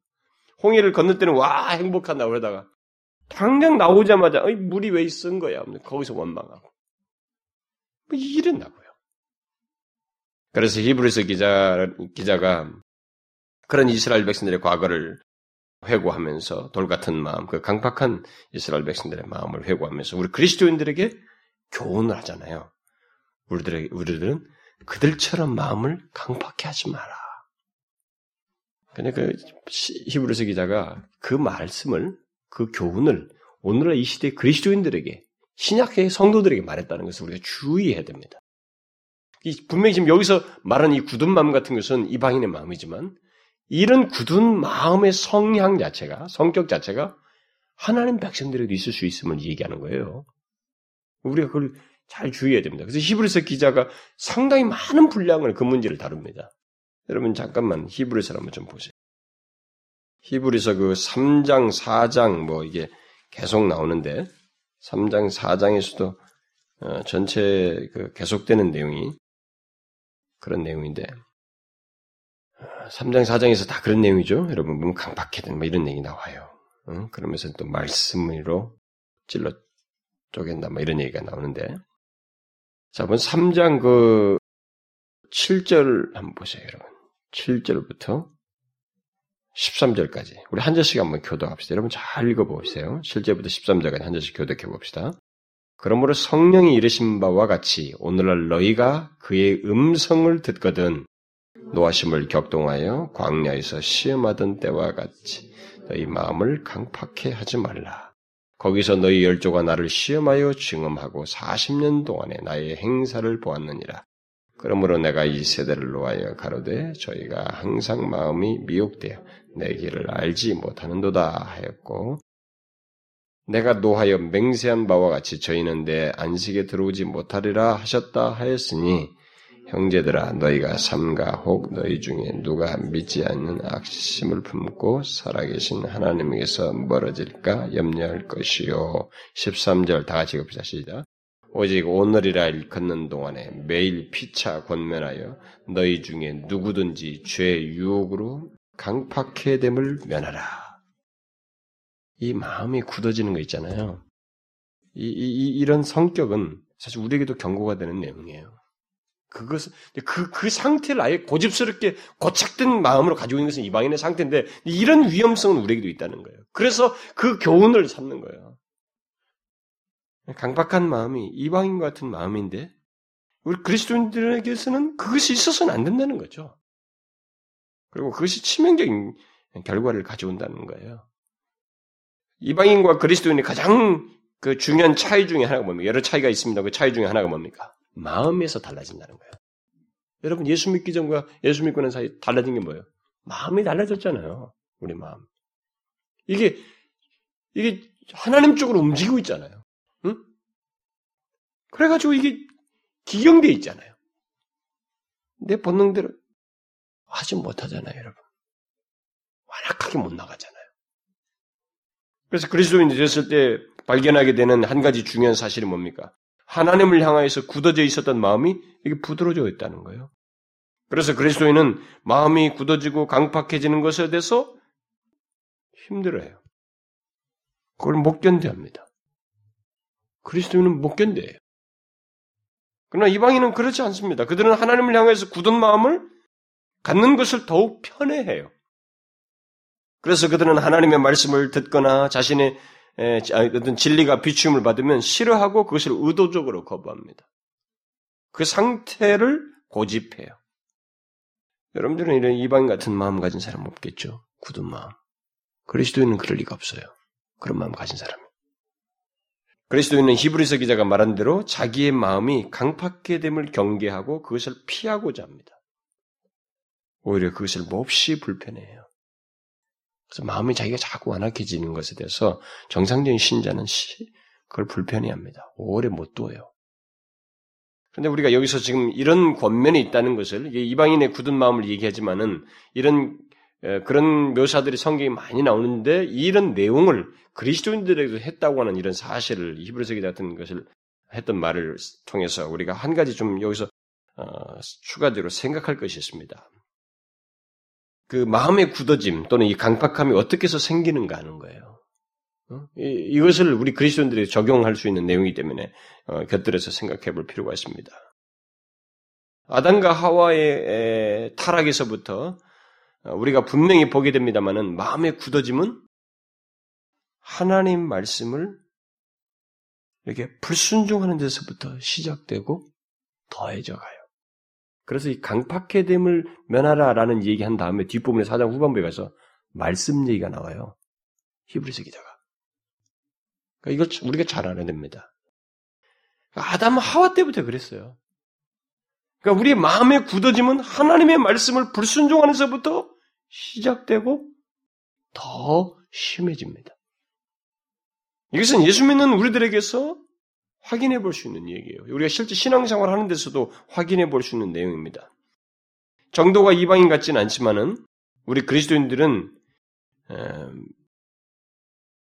홍해를 건널 때는 와 행복하다 그러다가 당장 나오자마자 어이 물이 왜 쓴 거야? 거기서 원망하고 뭐 이런다고요. 그래서 히브리서 기자 기자가 그런 이스라엘 백성들의 과거를 회고하면서 돌 같은 마음, 그 강팍한 이스라엘 백성들의 마음을 회고하면서 우리 그리스도인들에게 교훈을 하잖아요. 우리들의 우리들은 그들처럼 마음을 강팍해 하지 마라. 근데 그 히브리서 기자가 그 말씀을 그 교훈을 오늘날 이 시대 그리스도인들에게 신약의 성도들에게 말했다는 것을 우리가 주의해야 됩니다. 분명히 지금 여기서 말하는 이 굳은 마음 같은 것은 이방인의 마음이지만 이런 굳은 마음의 성향 자체가, 성격 자체가 하나님 백성들에도 있을 수 있음을 얘기하는 거예요. 우리가 그걸 잘 주의해야 됩니다. 그래서 히브리서 기자가 상당히 많은 분량을 그 문제를 다룹니다. 여러분 잠깐만 히브리서를 한번 좀 보세요. 히브리서 그 3장, 4장 뭐 이게 계속 나오는데 3장, 4장에서도 어, 전체 그 계속되는 내용이 그런 내용인데 3장, 4장에서 다 그런 내용이죠. 여러분, 보면 강박해든 뭐 이런 얘기 나와요. 응? 그러면서 또 말씀으로 찔러 쪼갠다, 뭐 이런 얘기가 나오는데. 자, 본 3장 그 7절 한번 보세요, 여러분. 7절부터 13절까지. 우리 한 절씩 한번 교도합시다. 여러분 잘 읽어보세요. 7절부터 13절까지 한 절씩 교독해 봅시다. 그러므로 성령이 이르신 바와 같이 오늘날 너희가 그의 음성을 듣거든 노하심을 격동하여 광야에서 시험하던 때와 같이 너희 마음을 강팍해 하지 말라. 거기서 너희 열조가 나를 시험하여 증험하고 40년 동안에 나의 행사를 보았느니라. 그러므로 내가 이 세대를 놓아여 가로되 저희가 항상 마음이 미혹되어 내 길을 알지 못하는도다 하였고 내가 노하여 맹세한 바와 같이 저희는 내 안식에 들어오지 못하리라 하셨다 하였으니 형제들아 너희가 삼가 혹 너희 중에 누가 믿지 않는 악심을 품고 살아계신 하나님에게서 멀어질까 염려할 것이요. 13절 다 같이 봅시다. 시작. 오직 오늘이라 일컫는 동안에 매일 피차 권면하여 너희 중에 누구든지 죄 유혹으로 강팍해 됨을 면하라. 이 마음이 굳어지는 거 있잖아요. 이, 이, 이런 성격은 사실 우리에게도 경고가 되는 내용이에요. 그것은 그, 그 상태를 아예 고집스럽게 고착된 마음으로 가지고 있는 것은 이방인의 상태인데 이런 위험성은 우리에게도 있다는 거예요. 그래서 그 교훈을 삼는 거예요. 강박한 마음이 이방인 같은 마음인데 우리 그리스도인들에게서는 그것이 있어서는 안 된다는 거죠. 그리고 그것이 치명적인 결과를 가져온다는 거예요. 이방인과 그리스도인이 가장 그 중요한 차이 중에 하나가 뭡니까? 여러 차이가 있습니다. 그 차이 중에 하나가 뭡니까? 마음에서 달라진다는 거예요. 여러분 예수 믿기 전과 예수 믿고 난 사이 달라진 게 뭐예요? 마음이 달라졌잖아요. 우리 마음. 이게 이게 하나님 쪽으로 움직이고 있잖아요. 응? 그래가지고 이게 기경돼 있잖아요. 내 본능대로 하지 못하잖아요, 여러분. 완악하게 못 나가잖아요. 그래서 그리스도인이 됐을 때 발견하게 되는 한 가지 중요한 사실이 뭡니까? 하나님을 향하여서 굳어져 있었던 마음이 이게 부드러워져 있다는 거예요. 그래서 그리스도인은 마음이 굳어지고 강팍해지는 것에 대해서 힘들어요. 그걸 못 견뎌합니다. 그리스도인은 못 견뎌요. 그러나 이방인은 그렇지 않습니다. 그들은 하나님을 향해서 굳은 마음을 갖는 것을 더욱 편해해요. 그래서 그들은 하나님의 말씀을 듣거나 자신의 어떤 진리가 비추임을 받으면 싫어하고 그것을 의도적으로 거부합니다. 그 상태를 고집해요. 여러분들은 이런 이방 같은 마음 가진 사람 없겠죠? 굳은 마음. 그리스도인은 그럴 리가 없어요. 그런 마음 가진 사람이. 그리스도인은 히브리서 기자가 말한 대로 자기의 마음이 강팍게 됨을 경계하고 그것을 피하고자 합니다. 오히려 그것을 몹시 불편해해요. 그래서 마음이 자기가 자꾸 완악해지는 것에 대해서 정상적인 신자는 그걸 불편해합니다. 오래 못 둬요. 그런데 우리가 여기서 지금 이런 권면이 있다는 것을 이방인의 굳은 마음을 얘기하지만은 이런 그런 묘사들이 성경에 많이 나오는데 이런 내용을 그리스도인들에게도 했다고 하는 이런 사실을 히브리서기 같은 것을 했던 말을 통해서 우리가 한 가지 좀 여기서 어, 추가적으로 생각할 것이 있습니다. 그 마음의 굳어짐 또는 이 강팍함이 어떻게 해서 생기는가 하는 거예요. 어? 이, 것을 우리 그리스도인들이 적용할 수 있는 내용이기 때문에 어, 곁들여서 생각해 볼 필요가 있습니다. 아담과 하와의 타락에서부터 어, 우리가 분명히 보게 됩니다만은 마음의 굳어짐은 하나님 말씀을 이렇게 불순종하는 데서부터 시작되고 더해져 가요. 그래서 이 강팍해됨을 면하라라는 얘기한 다음에 뒷부분에 사장 후반부에 가서 말씀 얘기가 나와요. 히브리서 기자가. 그러니까 이걸 우리가 잘 알아야 됩니다. 그러니까 아담 하와 때부터 그랬어요. 그러니까 우리의 마음의 굳어짐은 하나님의 말씀을 불순종하면서부터 시작되고 더 심해집니다. 이것은 예수 믿는 우리들에게서 확인해 볼 수 있는 얘기예요. 우리가 실제 신앙생활 하는 데서도 확인해 볼 수 있는 내용입니다. 정도가 이방인 같지는 않지만은 우리 그리스도인들은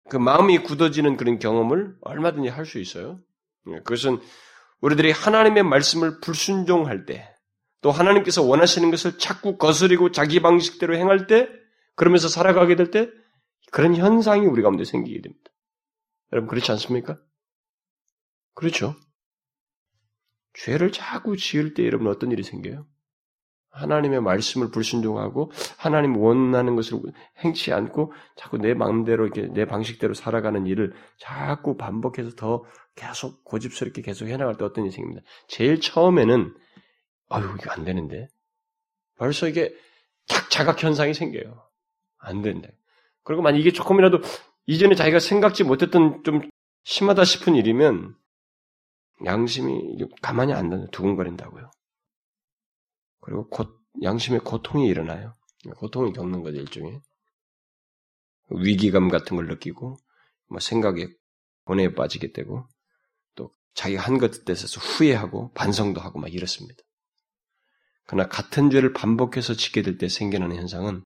그 마음이 굳어지는 그런 경험을 얼마든지 할 수 있어요. 예, 그것은 우리들이 하나님의 말씀을 불순종할 때, 또 하나님께서 원하시는 것을 자꾸 거스리고 자기 방식대로 행할 때, 그러면서 살아가게 될 때, 그런 현상이 우리 가운데 생기게 됩니다. 여러분, 그렇지 않습니까? 그렇죠. 죄를 자꾸 지을 때 여러분 어떤 일이 생겨요? 하나님의 말씀을 불순종하고 하나님 원하는 것을 행치 않고 자꾸 내 마음대로 이렇게 내 방식대로 살아가는 일을 자꾸 반복해서 더 계속 고집스럽게 계속 해나갈 때 어떤 일이 생깁니다. 제일 처음에는 아유 이거 안 되는데 벌써 이게 탁 자각 현상이 생겨요. 안 된다. 그리고 만약 이게 조금이라도 이전에 자기가 생각지 못했던 좀 심하다 싶은 일이면 양심이 가만히 안 둔다, 두근거린다고요. 그리고 곧 양심의 고통이 일어나요. 고통을 겪는 거죠, 일종의. 위기감 같은 걸 느끼고, 뭐 생각에 고뇌에 빠지게 되고 또 자기가 한 것에 대해서 후회하고 반성도 하고 막 이렇습니다. 그러나 같은 죄를 반복해서 짓게 될 때 생겨나는 현상은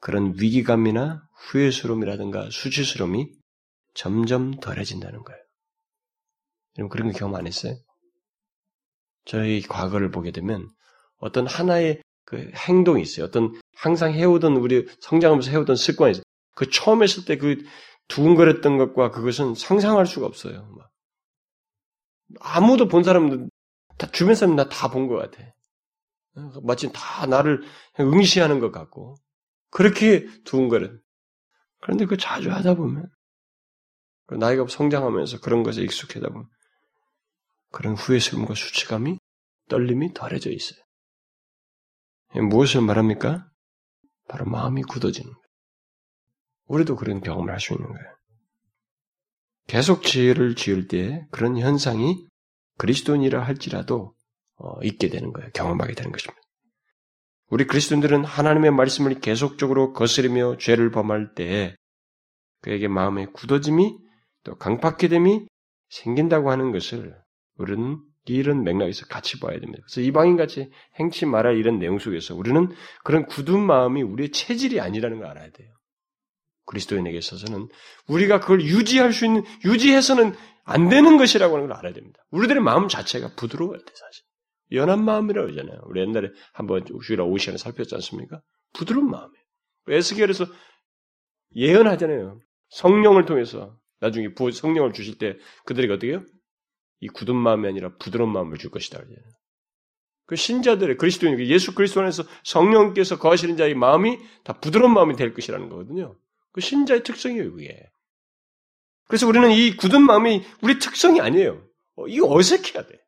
그런 위기감이나 후회스러움이라든가 수치스러움이 점점 덜해진다는 거예요. 여러분 그런 거 경험 안 했어요? 저희 과거를 보게 되면 어떤 하나의 그 행동이 있어요. 어떤 항상 해오던 우리 성장하면서 해오던 습관이 있어요. 그 처음 했을 때 그 두근거렸던 것과 그것은 상상할 수가 없어요. 아무도 본 사람들 다 주변 사람 다다본 것 같아. 마치 다 나를 응시하는 것 같고 그렇게 두근거려. 그런데 그 자주 하다 보면 나이가 성장하면서 그런 것에 익숙하다 보면 그런 후회스러움과 수치감이 떨림이 덜해져 있어요. 무엇을 말합니까? 바로 마음이 굳어지는 거예요. 우리도 그런 경험을 할 수 있는 거예요. 계속 지혜를 지을 때 그런 현상이 그리스도인이라 할지라도 어, 있게 되는 거예요. 경험하게 되는 것입니다. 우리 그리스도인들은 하나님의 말씀을 계속적으로 거스르며 죄를 범할 때 그에게 마음의 굳어짐이 또 강팍해됨이 생긴다고 하는 것을 우리는 이런 맥락에서 같이 봐야 됩니다. 그래서 이방인같이 행치 말할 이런 내용 속에서 우리는 그런 굳은 마음이 우리의 체질이 아니라는 걸 알아야 돼요. 그리스도인에게 있어서는 우리가 그걸 유지할 수 있는, 유지해서는 안 되는 것이라고 하는 걸 알아야 됩니다. 우리들의 마음 자체가 부드러워야 돼, 사실. 연한 마음이라고 하잖아요. 우리 옛날에 한번 주일날 오후 시간에 살폈지 않습니까? 부드러운 마음이에요. 에스겔에서 예언하잖아요. 성령을 통해서 나중에 성령을 주실 때 그들에게 어떻게 해요? 이 굳은 마음이 아니라 부드러운 마음을 줄 것이다. 그 신자들의 그리스도인 예수 그리스도 안에서 성령께서 거하시는 자의 마음이 다 부드러운 마음이 될 것이라는 거거든요. 그 신자의 특성이에요, 그게. 그래서 우리는 이 굳은 마음이 우리 특성이 아니에요. 어, 이거 어색해야 돼.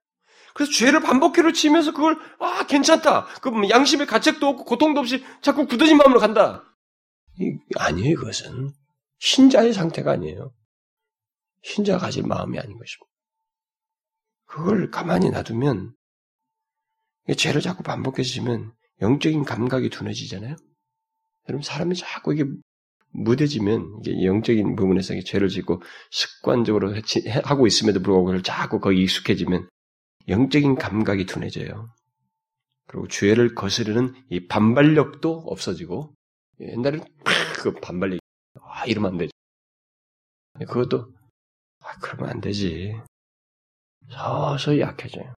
그래서 죄를 반복해로 치면서 그걸 아 괜찮다. 그 양심의 가책도 없고 고통도 없이 자꾸 굳어진 마음으로 간다. 이, 아니에요, 그것은 신자의 상태가 아니에요. 신자가 가질 마음이 아닌 것입니다. 그걸 가만히 놔두면 죄를 자꾸 반복해지면 영적인 감각이 둔해지잖아요. 여러분 사람이 자꾸 이게 무뎌지면 이게 영적인 부분에서 죄를 짓고 습관적으로 하고 있음에도 불구하고 그걸 자꾸 거기 익숙해지면 영적인 감각이 둔해져요. 그리고 죄를 거스르는 이 반발력도 없어지고 옛날에는 그 반발력 아 이러면 안 되지. 그것도 아 그러면 안 되지. 서서히 약해져요.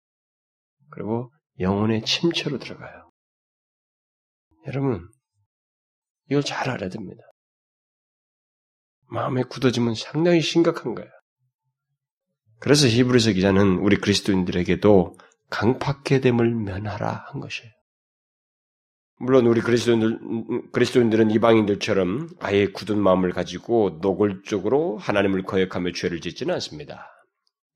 그리고 영혼의 침체로 들어가요. 여러분, 이걸 잘 알아야 됩니다. 마음의 굳어짐은 상당히 심각한 거예요. 그래서 히브리서 기자는 우리 그리스도인들에게도 강팍해 됨을 면하라 한 것이에요. 물론 우리 그리스도인들, 그리스도인들은 이방인들처럼 아예 굳은 마음을 가지고 노골적으로 하나님을 거역하며 죄를 짓지는 않습니다.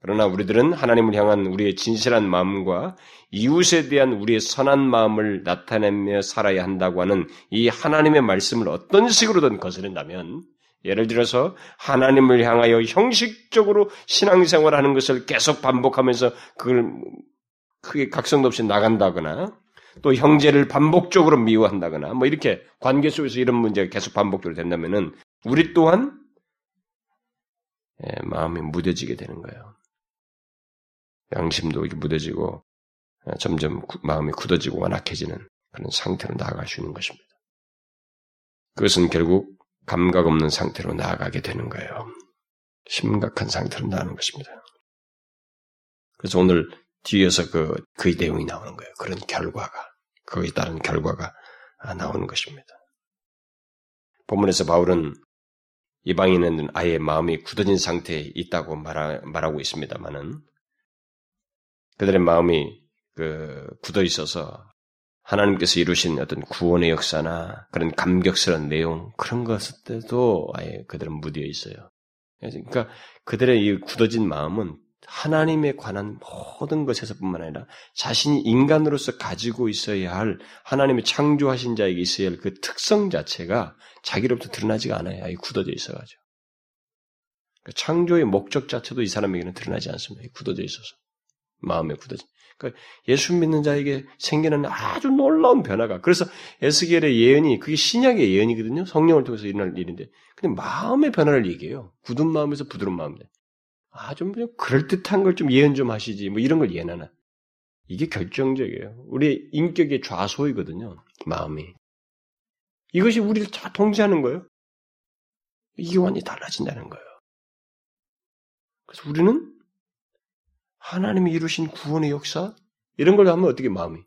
그러나 우리들은 하나님을 향한 우리의 진실한 마음과 이웃에 대한 우리의 선한 마음을 나타내며 살아야 한다고 하는 이 하나님의 말씀을 어떤 식으로든 거스른다면 예를 들어서 하나님을 향하여 형식적으로 신앙생활하는 것을 계속 반복하면서 그걸 크게 각성도 없이 나간다거나 또 형제를 반복적으로 미워한다거나 뭐 이렇게 관계 속에서 이런 문제가 계속 반복적으로 된다면은 우리 또한 예, 마음이 무뎌지게 되는 거예요. 양심도 이렇게 무뎌지고 어, 점점 마음이 굳어지고 완악해지는 그런 상태로 있는 것입니다. 그것은 결국 감각 없는 상태로 나아가게 되는 거예요. 심각한 상태로 나가는 것입니다. 그래서 오늘 뒤에서 그, 그 내용이 나오는 거예요. 그런 결과가, 거기에 따른 결과가 나오는 것입니다. 본문에서 바울은 이방인은 아예 마음이 굳어진 상태에 있다고 말하, 말하고 있습니다만은 그들의 마음이 그 굳어 있어서 하나님께서 이루신 어떤 구원의 역사나 그런 감격스러운 내용 그런 것들도 아예 그들은 무디어 있어요. 그러니까 그들의 이 굳어진 마음은 하나님에 관한 모든 것에서뿐만 아니라 자신이 인간으로서 가지고 있어야 할 하나님의 창조하신 자에게 있어야 할 그 특성 자체가 자기로부터 드러나지가 않아요. 아예 굳어져 있어가지고. 그 창조의 목적 자체도 이 사람에게는 드러나지 않습니다. 굳어져 있어서. 마음에 굳어진. 그러니까 예수 믿는 자에게 생기는 아주 놀라운 변화가. 그래서 에스겔의 예언이 그게 신약의 예언이거든요. 성령을 통해서 일어날 일인데. 근데 마음의 변화를 얘기해요. 굳은 마음에서 부드러운 마음인데. 아, 좀 그럴듯한 걸 좀 예언 좀 하시지. 뭐 이런 걸 예언하나. 이게 결정적이에요. 우리 인격의 좌소이거든요. 마음이. 이것이 우리를 다 통제하는 거예요. 이게 완전히 달라진다는 거예요. 그래서 우리는 하나님이 이루신 구원의 역사 이런 걸 하면 어떻게 마음이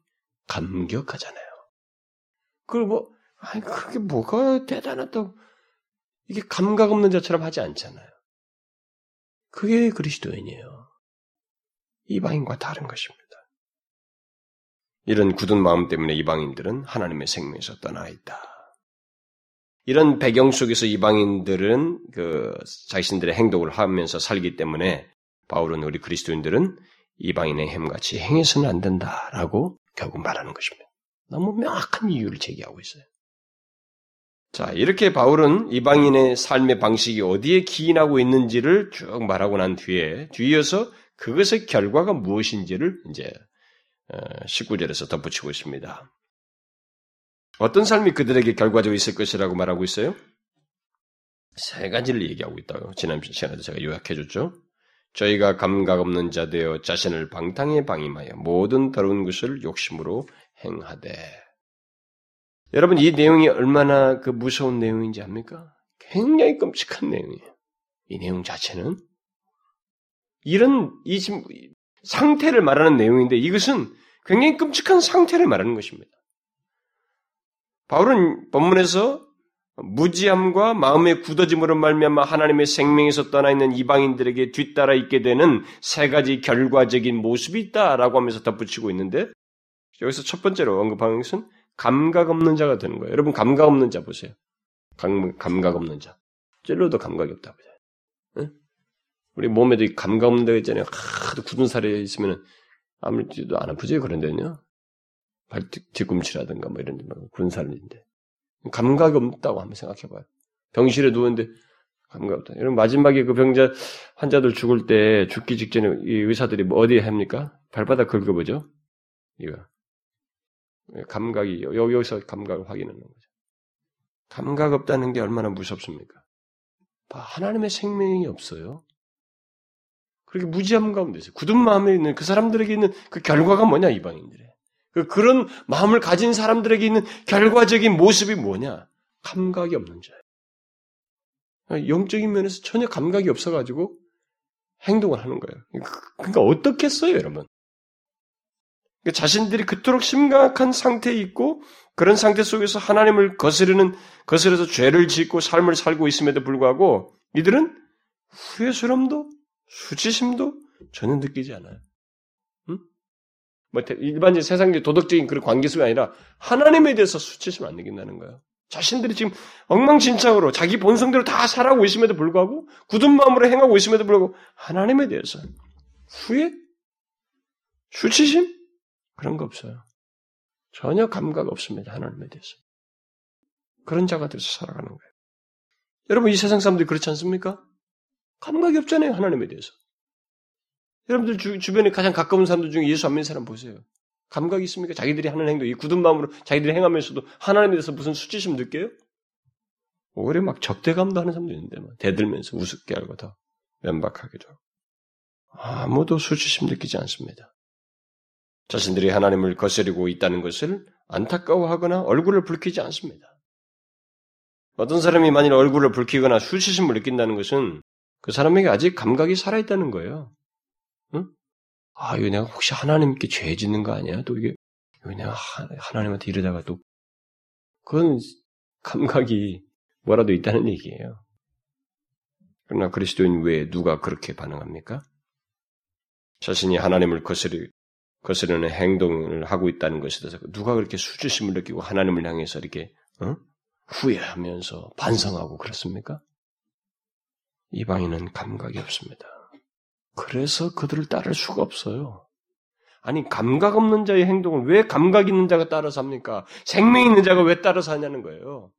감격하잖아요. 그걸 뭐 아니 그게 뭐가 대단하다고 이게 감각 없는 자처럼 하지 않잖아요. 그게 그리스도인이에요. 이방인과 다른 것입니다. 이런 굳은 마음 때문에 이방인들은 하나님의 생명에서 떠나 있다. 이런 배경 속에서 이방인들은 그 자신들의 행동을 하면서 살기 때문에 바울은 우리 그리스도인들은 이방인의 햄같이 행해서는 안 된다라고 결국 말하는 것입니다. 너무 명확한 이유를 제기하고 있어요. 자, 이렇게 바울은 이방인의 삶의 방식이 어디에 기인하고 있는지를 쭉 말하고 난 뒤에 뒤이어서 그것의 결과가 무엇인지를 이제 19절에서 어, 덧붙이고 있습니다. 어떤 삶이 그들에게 결과적으로 있을 것이라고 말하고 있어요? 세 가지를 얘기하고 있다고 지난 시간에도 제가 요약해 줬죠. 저희가 감각 없는 자 되어 자신을 방탕에 방임하여 모든 더러운 것을 욕심으로 행하되. 여러분 이 내용이 얼마나 그 무서운 내용인지 압니까? 굉장히 끔찍한 내용이에요. 이 내용 자체는 이런 이 지금 상태를 말하는 내용인데 이것은 굉장히 끔찍한 상태를 말하는 것입니다. 바울은 본문에서 무지함과 마음의 굳어짐으로 말미암아 하나님의 생명에서 떠나 있는 이방인들에게 뒤따라 있게 되는 세 가지 결과적인 모습이 있다라고 하면서 덧붙이고 있는데 여기서 첫 번째로 언급하는 것은 감각 없는 자가 되는 거예요. 여러분 감각 없는 자 보세요. 감, 감각 없는 자. 찔러도 감각이 없다 보세요. 응? 우리 몸에도 감각 없는 데가 있잖아요. 하도 굳은 살이 있으면 아무래도 안 아프지 그런데요. 발 뒤꿈치라든가 뭐 이런 데 군살인데 감각이 없다고 한번 생각해봐요. 병실에 누웠는데 감각 없다. 이런 마지막에 그 병자 환자들 죽을 때 죽기 직전에 이 의사들이 뭐 어디에 합니까? 발바닥 긁어보죠. 이거 감각이 여기서 감각을 확인하는 거죠. 감각 없다는 게 얼마나 무섭습니까? 하나님의 생명이 없어요. 그렇게 무지함 가운데 있어요. 굳은 마음에 있는 그 사람들에게 있는 그 결과가 뭐냐 이방인들의 그 그런 마음을 가진 사람들에게 있는 결과적인 모습이 뭐냐? 감각이 없는 자예요. 영적인 면에서 전혀 감각이 없어가지고 행동을 하는 거예요. 그러니까 어떻겠어요, 여러분? 그러니까 자신들이 그토록 심각한 상태에 있고 그런 상태 속에서 하나님을 거스르는 거스려서 죄를 짓고 삶을 살고 있음에도 불구하고 이들은 후회스러움도 수치심도 전혀 느끼지 않아요. 뭐 일반적인 세상적 도덕적인 그런 관계 속이 아니라 하나님에 대해서 수치심 안 느낀다는 거예요. 자신들이 지금 엉망진창으로 자기 본성대로 다 살아가고 있음에도 불구하고 굳은 마음으로 행하고 있음에도 불구하고 하나님에 대해서 후회, 수치심 그런 거 없어요. 전혀 감각 없습니다. 하나님에 대해서. 그런 자가 돼서 살아가는 거예요. 여러분 이 세상 사람들이 그렇지 않습니까? 감각이 없잖아요. 하나님에 대해서. 여러분들 주, 주변에 가장 가까운 사람들 중에 예수 안 믿는 사람 보세요. 감각이 있습니까? 자기들이 하는 행동, 이 굳은 마음으로 자기들이 행하면서도 하나님에 대해서 무슨 수치심 느껴요? 오히려 막 적대감도 하는 사람도 있는데, 막 대들면서 우습게 하고 더 면박하기도 하고. 아무도 수치심 느끼지 않습니다. 자신들이 하나님을 거스리고 있다는 것을 안타까워하거나 얼굴을 붉히지 않습니다. 어떤 사람이 만일 얼굴을 붉히거나 수치심을 느낀다는 것은 그 사람에게 아직 감각이 살아있다는 거예요. 응? 아, 이거 내가 혹시 하나님께 죄 짓는 거 아니야? 또 이게, 이거 내가 하나님한테 이러다가 또, 그건 감각이 뭐라도 있다는 얘기예요. 그러나 그리스도인 외에 누가 그렇게 반응합니까? 자신이 하나님을 거스리, 거스르는 행동을 하고 있다는 것에 대해서 누가 그렇게 수주심을 느끼고 하나님을 향해서 이렇게, 어? 후회하면서 반성하고 그렇습니까? 이방인은 감각이 없습니다. 그래서 그들을 따를 수가 없어요. 아니, 감각 없는 자의 행동을 왜 감각 있는 자가 따라서 합니까? 생명 있는 자가 왜 따라서 하냐는 거예요.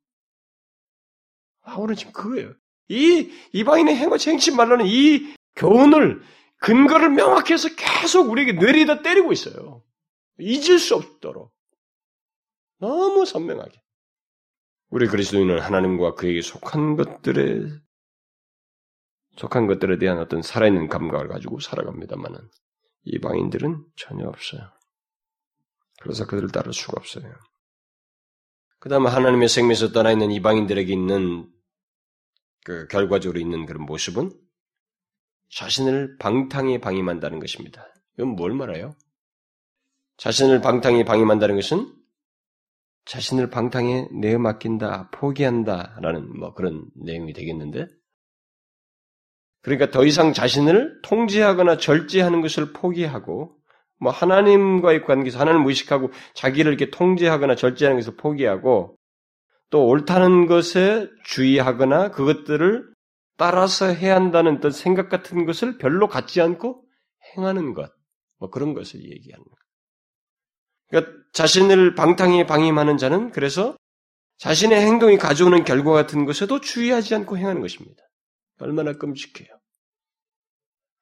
바울은 지금 그거예요. 이 이방인의 행위치 행치 말라는 이 교훈을 근거를 명확히 해서 계속 우리에게 뇌리다 때리고 있어요. 잊을 수 없도록. 너무 선명하게. 우리 그리스도인은 하나님과 그에게 속한 것들에 속한 것들에 대한 어떤 살아있는 감각을 가지고 살아갑니다만은 이방인들은 전혀 없어요. 그래서 그들을 따를 수가 없어요. 그 다음에 하나님의 생명에서 떠나 있는 이방인들에게 있는 그 결과적으로 있는 그런 모습은 자신을 방탕에 방임한다는 것입니다. 이건 뭘 말해요? 자신을 방탕에 방임한다는 것은 자신을 방탕에 내어 맡긴다, 포기한다 라는 뭐 그런 내용이 되겠는데, 그러니까 더 이상 자신을 통제하거나 절제하는 것을 포기하고, 뭐 하나님과의 관계에서 하나님을 무식하고 자기를 이렇게 통제하거나 절제하는 것을 포기하고, 또 옳다는 것에 주의하거나 그것들을 따라서 해야 한다는 어떤 생각 같은 것을 별로 갖지 않고 행하는 것, 뭐 그런 것을 얘기하는 것. 그러니까 자신을 방탕에 방임하는 자는 그래서 자신의 행동이 가져오는 결과 같은 것에도 주의하지 않고 행하는 것입니다. 얼마나 끔찍해요.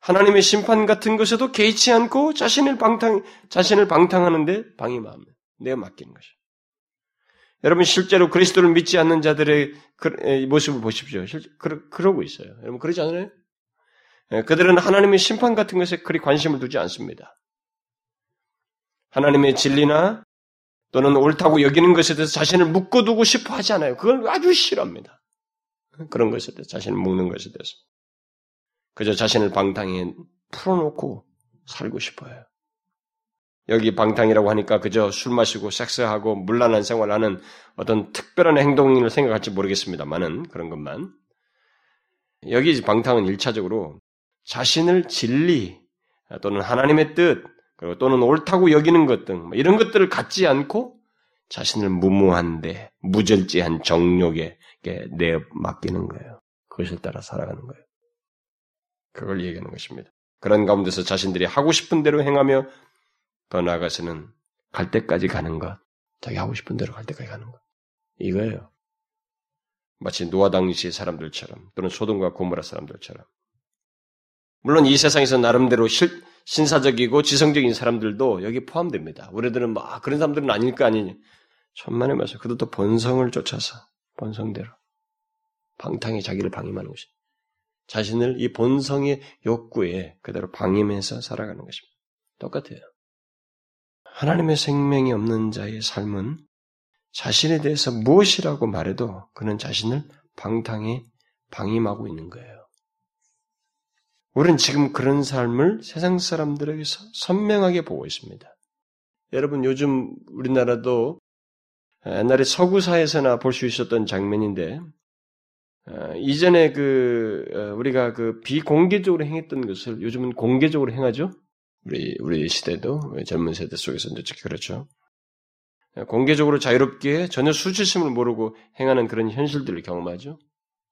하나님의 심판 같은 것에도 개의치 않고 자신을 방탕, 자신을 방탕하는데 방임하면 내가 맡기는 것이죠. 여러분 실제로 그리스도를 믿지 않는 자들의 그, 모습을 보십시오. 그, 그러고 있어요. 여러분 그러지 않아요? 그들은 하나님의 심판 같은 것에 그리 관심을 두지 않습니다. 하나님의 진리나 또는 옳다고 여기는 것에 대해서 자신을 묶어두고 싶어 하지 않아요. 그걸 아주 싫어합니다. 그런 것에 대해서 자신을 묶는 것에 대해서. 그저 자신을 방탕에 풀어놓고 살고 싶어요. 여기 방탕이라고 하니까 그저 술 마시고 섹스하고 물란한 생활하는 어떤 특별한 행동을 생각할지 모르겠습니다만은 그런 것만. 여기 방탕은 일차적으로 자신을 진리 또는 하나님의 뜻 그리고 또는 옳다고 여기는 것등뭐 이런 것들을 갖지 않고 자신을 무모한데 무절제한 정욕에 내 맡기는 거예요. 그것을 따라 살아가는 거예요. 그걸 얘기하는 것입니다. 그런 가운데서 자신들이 하고 싶은 대로 행하며 더 나아가서는 갈 때까지 가는 것, 자기 하고 싶은 대로 갈 때까지 가는 것. 이거예요. 마치 노아 당시의 사람들처럼 또는 소돔과 고모라 사람들처럼. 물론 이 세상에서 나름대로 실, 신사적이고 지성적인 사람들도 여기 포함됩니다. 우리들은 막 뭐, 그런 사람들은 아닐까 아니니 천만에 말씀 그들도 본성을 쫓아서 본성대로 방탕에 자기를 방임하는 것이 자신을 이 본성의 욕구에 그대로 방임해서 살아가는 것입니다. 똑같아요. 하나님의 생명이 없는 자의 삶은 자신에 대해서 무엇이라고 말해도 그는 자신을 방탕에 방임하고 있는 거예요. 우리는 지금 그런 삶을 세상 사람들에게서 선명하게 보고 있습니다. 여러분 요즘 우리나라도 옛날에 서구사에서나 볼 수 있었던 장면인데 어, 이전에 그 어, 우리가 그 비공개적으로 행했던 것을 요즘은 공개적으로 행하죠. 우리 우리 시대도 젊은 세대 속에서 특히 그렇죠. 공개적으로 자유롭게 전혀 수치심을 모르고 행하는 그런 현실들을 경험하죠.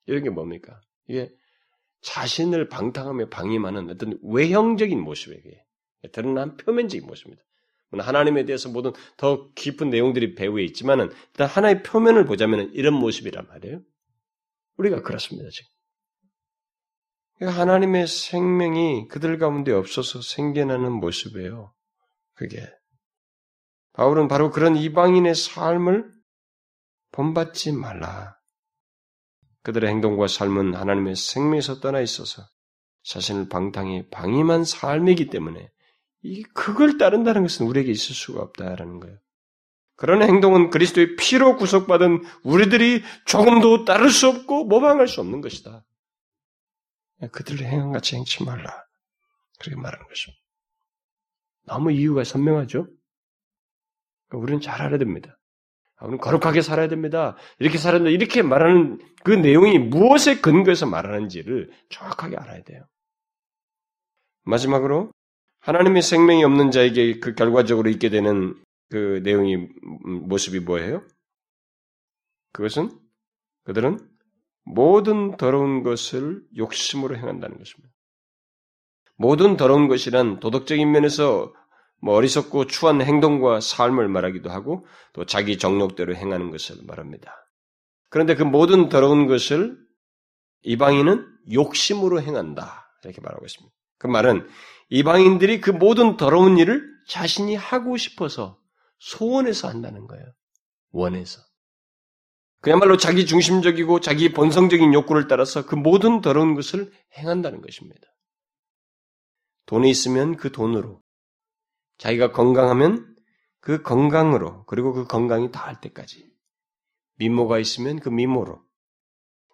이런 게 뭡니까? 이게 자신을 방탕하며 방임하는 어떤 외형적인 모습에게 드러난 표면적인 모습입니다. 하나님에 대해서 모든 더 깊은 내용들이 배후에 있지만은 일단 하나의 표면을 보자면 이런 모습이란 말이에요. 우리가 그렇습니다 지금. 그러니까 하나님의 생명이 그들 가운데 없어서 생겨나는 모습이에요. 그게 바울은 바로 그런 이방인의 삶을 본받지 말라. 그들의 행동과 삶은 하나님의 생명에서 떠나 있어서 자신을 방탕히 방임한 삶이기 때문에 이 그걸 따른다는 것은 우리에게 있을 수가 없다라는 거예요. 그런 행동은 그리스도의 피로 구속받은 우리들이 조금도 따를 수 없고 모방할 수 없는 것이다. 그들의 행한 같이 행치 말라. 그렇게 말하는 것입니다. 너무 이유가 선명하죠? 우리는 잘 알아야 됩니다. 우리는 거룩하게 살아야 됩니다. 이렇게 살아야 된다. 이렇게 말하는 그 내용이 무엇에 근거해서 말하는지를 정확하게 알아야 돼요. 마지막으로 하나님의 생명이 없는 자에게 그 결과적으로 있게 되는 그 내용이 음, 모습이 뭐예요? 그것은 그들은 모든 더러운 것을 욕심으로 행한다는 것입니다. 모든 더러운 것이란 도덕적인 면에서 뭐 어리석고 추한 행동과 삶을 말하기도 하고 또 자기 정욕대로 행하는 것을 말합니다. 그런데 그 모든 더러운 것을 이방인은 욕심으로 행한다. 이렇게 말하고 있습니다. 그 말은 이방인들이 그 모든 더러운 일을 자신이 하고 싶어서 소원해서 한다는 거예요. 원해서. 그야말로 자기 중심적이고 자기 본성적인 욕구를 따라서 그 모든 더러운 것을 행한다는 것입니다. 돈이 있으면 그 돈으로, 자기가 건강하면 그 건강으로, 그리고 그 건강이 다할 때까지, 미모가 있으면 그 미모로,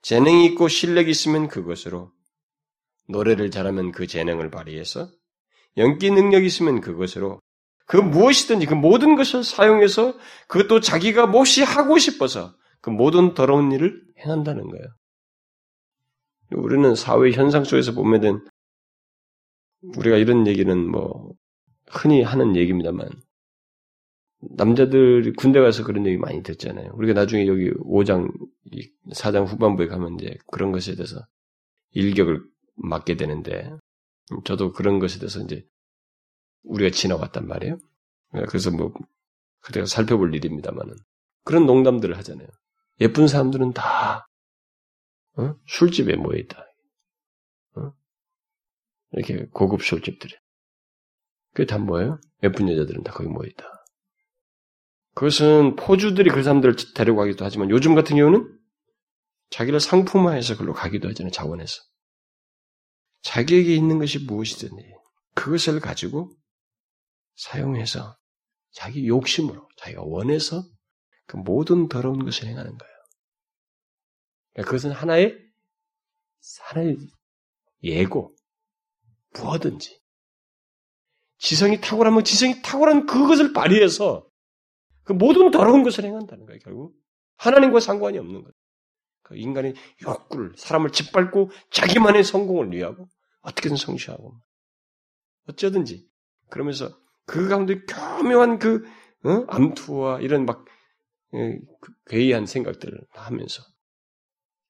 재능이 있고 실력이 있으면 그것으로, 노래를 잘하면 그 재능을 발휘해서, 연기 능력이 있으면 그것으로, 그 무엇이든지 그 모든 것을 사용해서 그것도 자기가 몹시 하고 싶어서 그 모든 더러운 일을 행한다는 거예요. 우리는 사회 현상 속에서 보면은 우리가 이런 얘기는 뭐 흔히 하는 얘기입니다만 남자들 군대 가서 그런 얘기 많이 듣잖아요. 우리가 나중에 여기 5장, 4장 후반부에 가면 이제 그런 것에 대해서 일격을 맞게 되는데 저도 그런 것에 대해서 이제 우리가 지나왔단 말이에요. 그래서 뭐 그때가 살펴볼 일입니다만은 그런 농담들을 하잖아요. 예쁜 사람들은 다 어? 술집에 모여 있다. 어? 이렇게 고급 술집들에. 그게 다 뭐예요? 예쁜 여자들은 다 거기 모여 있다. 그것은 포주들이 그 사람들을 데려가기도 하지만 요즘 같은 경우는 자기를 상품화해서 그걸로 가기도 하잖아요. 자원해서. 자기에게 있는 것이 무엇이든지 그것을 가지고 사용해서 자기 욕심으로 자기가 원해서 그 모든 더러운 것을 행하는 거예요. 그러니까 그것은 하나의 하나의 예고 무엇든지 지성이 탁월하면 지성이 탁월한 그것을 발휘해서 그 모든 더러운 것을 행한다는 거예요. 결국 하나님과 상관이 없는 것. 그 인간의 욕구를 사람을 짓밟고 자기만의 성공을 위하고 어떻게든 성취하고 어쩌든지 그러면서 그 가운데 교묘한 그 어? 암투와 이런 막 예, 그 괴이한 생각들을 하면서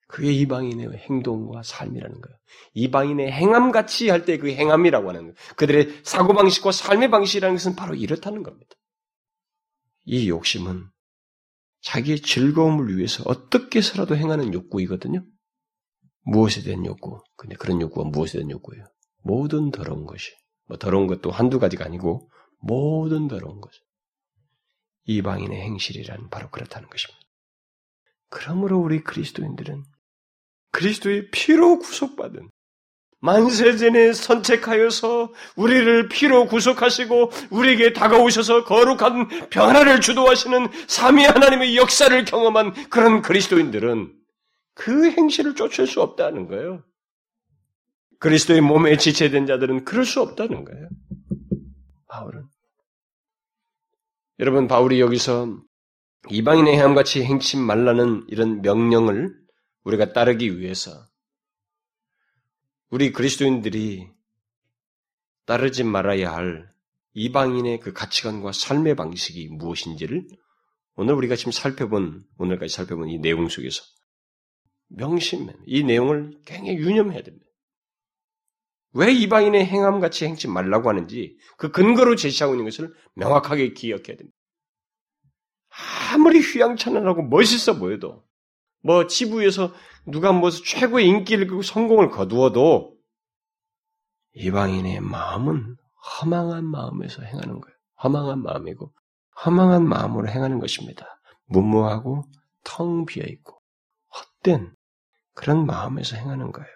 그게 이방인의 행동과 삶이라는 거예요. 이방인의 행함 같이 할 때 그 행함이라고 하는 거예요. 그들의 사고 방식과 삶의 방식이라는 것은 바로 이렇다는 겁니다. 이 욕심은 자기의 즐거움을 위해서 어떻게 해서라도 행하는 욕구이거든요. 무엇에 대한 욕구? 근데 그런 욕구가 무엇에 대한 욕구예요? 모든 더러운 것이. 뭐 더러운 것도 한두 가지가 아니고 모든 더러운 것. 이방인의 행실이란 바로 그렇다는 것입니다. 그러므로 우리 그리스도인들은 그리스도의 피로 구속받은 만세전에 선택하여서 우리를 피로 구속하시고 우리에게 다가오셔서 거룩한 변화를 주도하시는 삼위 하나님의 역사를 경험한 그런 그리스도인들은 그 행실을 쫓을 수 없다는 거예요. 그리스도의 몸에 지체된 자들은 그럴 수 없다는 거예요. 바울은 여러분 바울이 여기서 이방인의 행함같이 행치 말라는 이런 명령을 우리가 따르기 위해서 우리 그리스도인들이 따르지 말아야 할 이방인의 그 가치관과 삶의 방식이 무엇인지를 오늘 우리가 지금 살펴본 오늘까지 살펴본 이 내용 속에서 명심, 이 내용을 굉장히 유념해야 됩니다. 왜 이방인의 행함같이 행치 말라고 하는지 그 근거로 제시하고 있는 것을 명확하게 기억해야 됩니다. 아무리 휘황찬란하고 멋있어 보여도 뭐 지부에서 누가 뭐 최고의 인기를 끌고 성공을 거두어도 이방인의 마음은 허망한 마음에서 행하는 거예요. 허망한 마음이고 허망한 마음으로 행하는 것입니다. 무모하고 텅 비어 있고 헛된 그런 마음에서 행하는 거예요.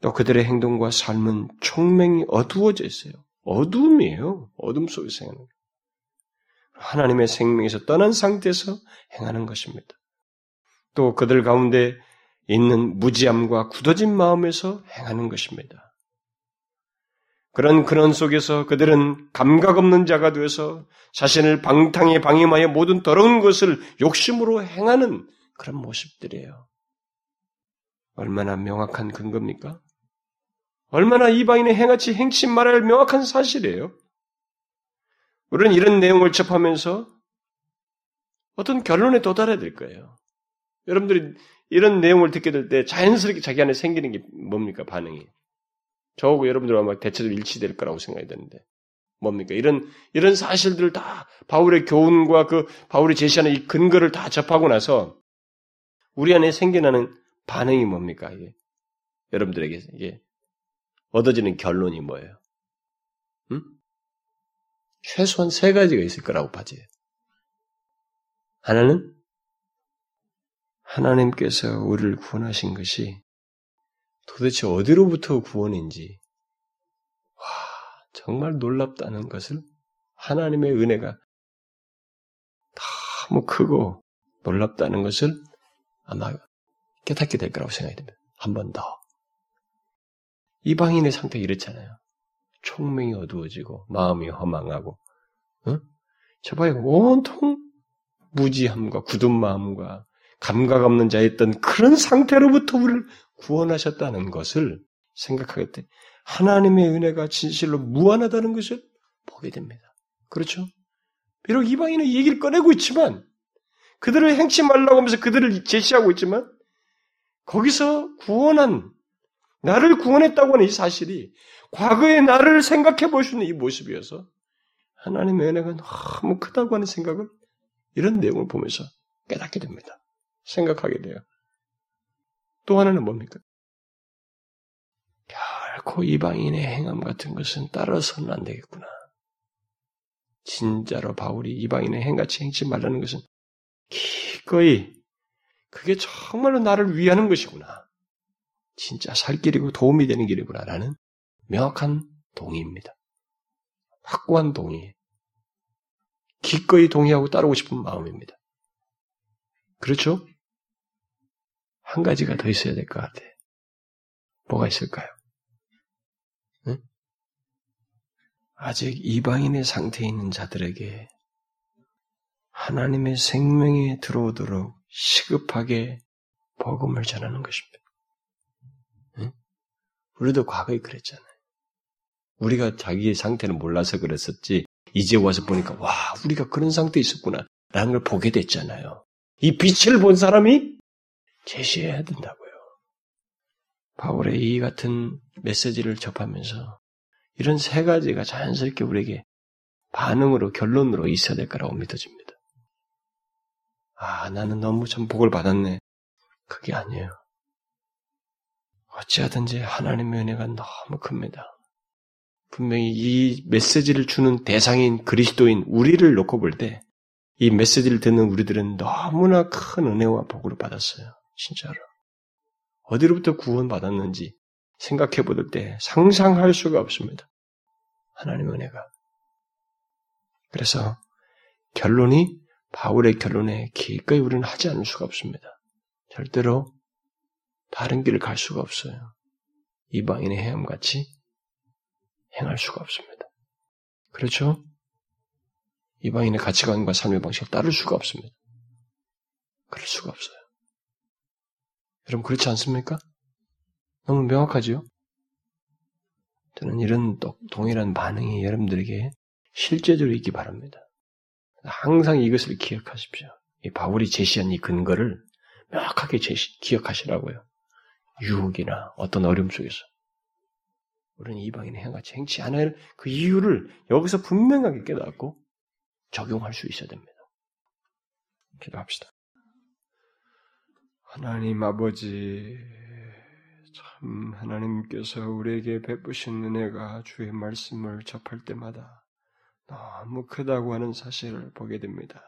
또 그들의 행동과 삶은 총명이 어두워져 있어요. 어둠이에요. 어둠 속에서 행하는 거예요. 하나님의 생명에서 떠난 상태에서 행하는 것입니다. 또 그들 가운데 있는 무지함과 굳어진 마음에서 행하는 것입니다. 그런 근원 속에서 그들은 감각 없는 자가 되어서 자신을 방탕에 방임하여 모든 더러운 것을 욕심으로 행하는 그런 모습들이에요. 얼마나 명확한 근거입니까? 얼마나 이방인의 행하치 행치 말할 명확한 사실이에요. 우리는 이런 내용을 접하면서 어떤 결론에 도달해야 될 거예요. 여러분들이 이런 내용을 듣게 될 때 자연스럽게 자기 안에 생기는 게 뭡니까 반응이? 저하고 여러분들과 아마 대체로 일치될 거라고 생각이 되는데 뭡니까? 이런 이런 사실들을 다 바울의 교훈과 그 바울이 제시하는 이 근거를 다 접하고 나서 우리 안에 생겨나는 반응이 뭡니까? 이게 여러분들에게 이게 얻어지는 결론이 뭐예요? 음? 최소한 세 가지가 있을 거라고 봐져요. 하나는 하나님께서 우리를 구원하신 것이 도대체 어디로부터 구원인지, 와, 정말 놀랍다는 것을 하나님의 은혜가 너무 크고 놀랍다는 것을 아마 깨닫게 될 거라고 생각이 됩니다. 한 번 더. 이방인의 상태가 이렇잖아요. 총명이 어두워지고 마음이 허망하고 어? 저봐요 온통 무지함과 굳은 마음과 감각 없는 자였던 그런 상태로부터 우리를 구원하셨다는 것을 생각하게 돼 하나님의 은혜가 진실로 무한하다는 것을 보게 됩니다. 그렇죠? 비록 이방인은 얘기를 꺼내고 있지만 그들을 행치 말라고 하면서 그들을 제시하고 있지만 거기서 구원한 나를 구원했다고 하는 이 사실이 과거의 나를 생각해 볼 수 있는 이 모습이어서 하나님의 은혜가 너무 크다고 하는 생각을 이런 내용을 보면서 깨닫게 됩니다. 생각하게 돼요. 또 하나는 뭡니까? 결코 이방인의 행함 같은 것은 따라서는 안 되겠구나. 진짜로 바울이 이방인의 행같이 행치 말라는 것은 기꺼이 그게 정말로 나를 위하는 것이구나. 진짜 살 길이고 도움이 되는 길이구나라는 명확한 동의입니다. 확고한 동의. 기꺼이 동의하고 따르고 싶은 마음입니다. 그렇죠? 한 가지가 더 있어야 될 것 같아. 뭐가 있을까요? 응? 아직 이방인의 상태에 있는 자들에게 하나님의 생명에 들어오도록 시급하게 복음을 전하는 것입니다. 응? 우리도 과거에 그랬잖아요. 우리가 자기의 상태를 몰라서 그랬었지, 이제 와서 보니까, 와, 우리가 그런 상태에 있었구나. 라는 걸 보게 됐잖아요. 이 빛을 본 사람이 제시해야 된다고요. 바울의 이 같은 메시지를 접하면서 이런 세 가지가 자연스럽게 우리에게 반응으로, 결론으로 있어야 될 거라고 믿어집니다. 아, 나는 너무 참 복을 받았네. 그게 아니에요. 어찌하든지 하나님의 은혜가 너무 큽니다. 분명히 이 메시지를 주는 대상인 그리스도인 우리를 놓고 볼 때, 이 메시지를 듣는 우리들은 너무나 큰 은혜와 복을 받았어요. 진짜로. 어디로부터 구원받았는지 생각해 볼 때 상상할 수가 없습니다. 하나님의 은혜가. 그래서 결론이 바울의 결론에 기꺼이 우리는 하지 않을 수가 없습니다. 절대로 다른 길을 갈 수가 없어요. 이방인의 행함같이 행할 수가 없습니다. 그렇죠? 이방인의 가치관과 삶의 방식을 따를 수가 없습니다. 그럴 수가 없어요. 여러분 그렇지 않습니까? 너무 명확하지요? 저는 이런 동일한 반응이 여러분들에게 실제적으로 있기 바랍니다. 항상 이것을 기억하십시오. 이 바울이 제시한 이 근거를 명확하게 제시, 기억하시라고요. 유혹이나 어떤 어려움 속에서. 우리는 이방인의 행같이 행치 않을 그 이유를 여기서 분명하게 깨닫고 적용할 수 있어야 됩니다. 기도합시다. 하나님 아버지, 참 하나님께서 우리에게 베푸신 은혜가 주의 말씀을 접할 때마다 너무 크다고 하는 사실을 보게 됩니다.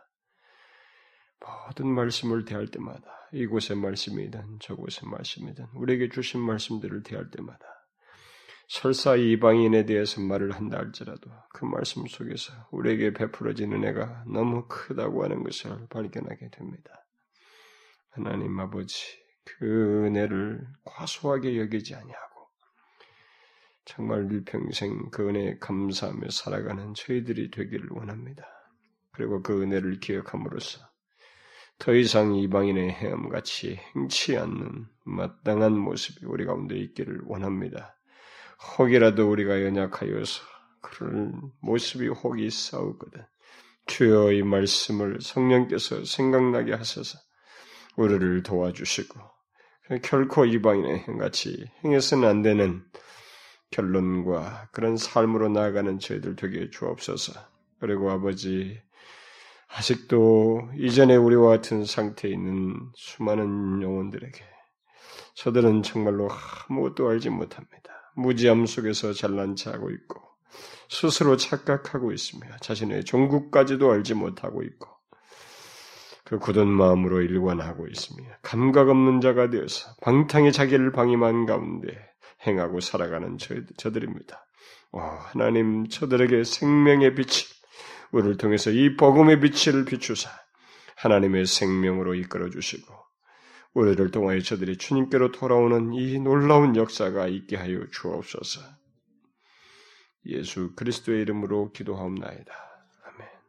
모든 말씀을 대할 때마다 이곳의 말씀이든 저곳의 말씀이든 우리에게 주신 말씀들을 대할 때마다 설사 이방인에 대해서 말을 한다 할지라도 그 말씀 속에서 우리에게 베풀어진 은혜가 너무 크다고 하는 것을 발견하게 됩니다. 하나님 아버지 그 은혜를 과소하게 여기지 아니하고 정말 일평생 그 은혜에 감사하며 살아가는 저희들이 되기를 원합니다. 그리고 그 은혜를 기억함으로써 더 이상 이방인의 헤엄같이 행치 않는 마땅한 모습이 우리 가운데 있기를 원합니다. 혹이라도 우리가 연약하여서 그런 모습이 혹이 싸우거든. 주여 이 말씀을 성령께서 생각나게 하셔서 우리를 도와주시고 결코 이방인의 행같이 행해서는 안 되는 결론과 그런 삶으로 나아가는 저희들 되게 주옵소서. 그리고 아버지, 아직도 이전에 우리와 같은 상태에 있는 수많은 영혼들에게 저들은 정말로 아무것도 알지 못합니다. 무지함 속에서 잘난 체하고 있고 스스로 착각하고 있으며 자신의 종국까지도 알지 못하고 있고 그 굳은 마음으로 일관하고 있습니다. 감각 없는 자가 되어서 방탕의 자기를 방임한 가운데 행하고 살아가는 저, 저들입니다. 오, 하나님 저들에게 생명의 빛을 우리를 통해서 이 복음의 빛을 비추사 하나님의 생명으로 이끌어 주시고 우리를 통하여 저들이 주님께로 돌아오는 이 놀라운 역사가 있게 하여 주옵소서. 예수 그리스도의 이름으로 기도하옵나이다.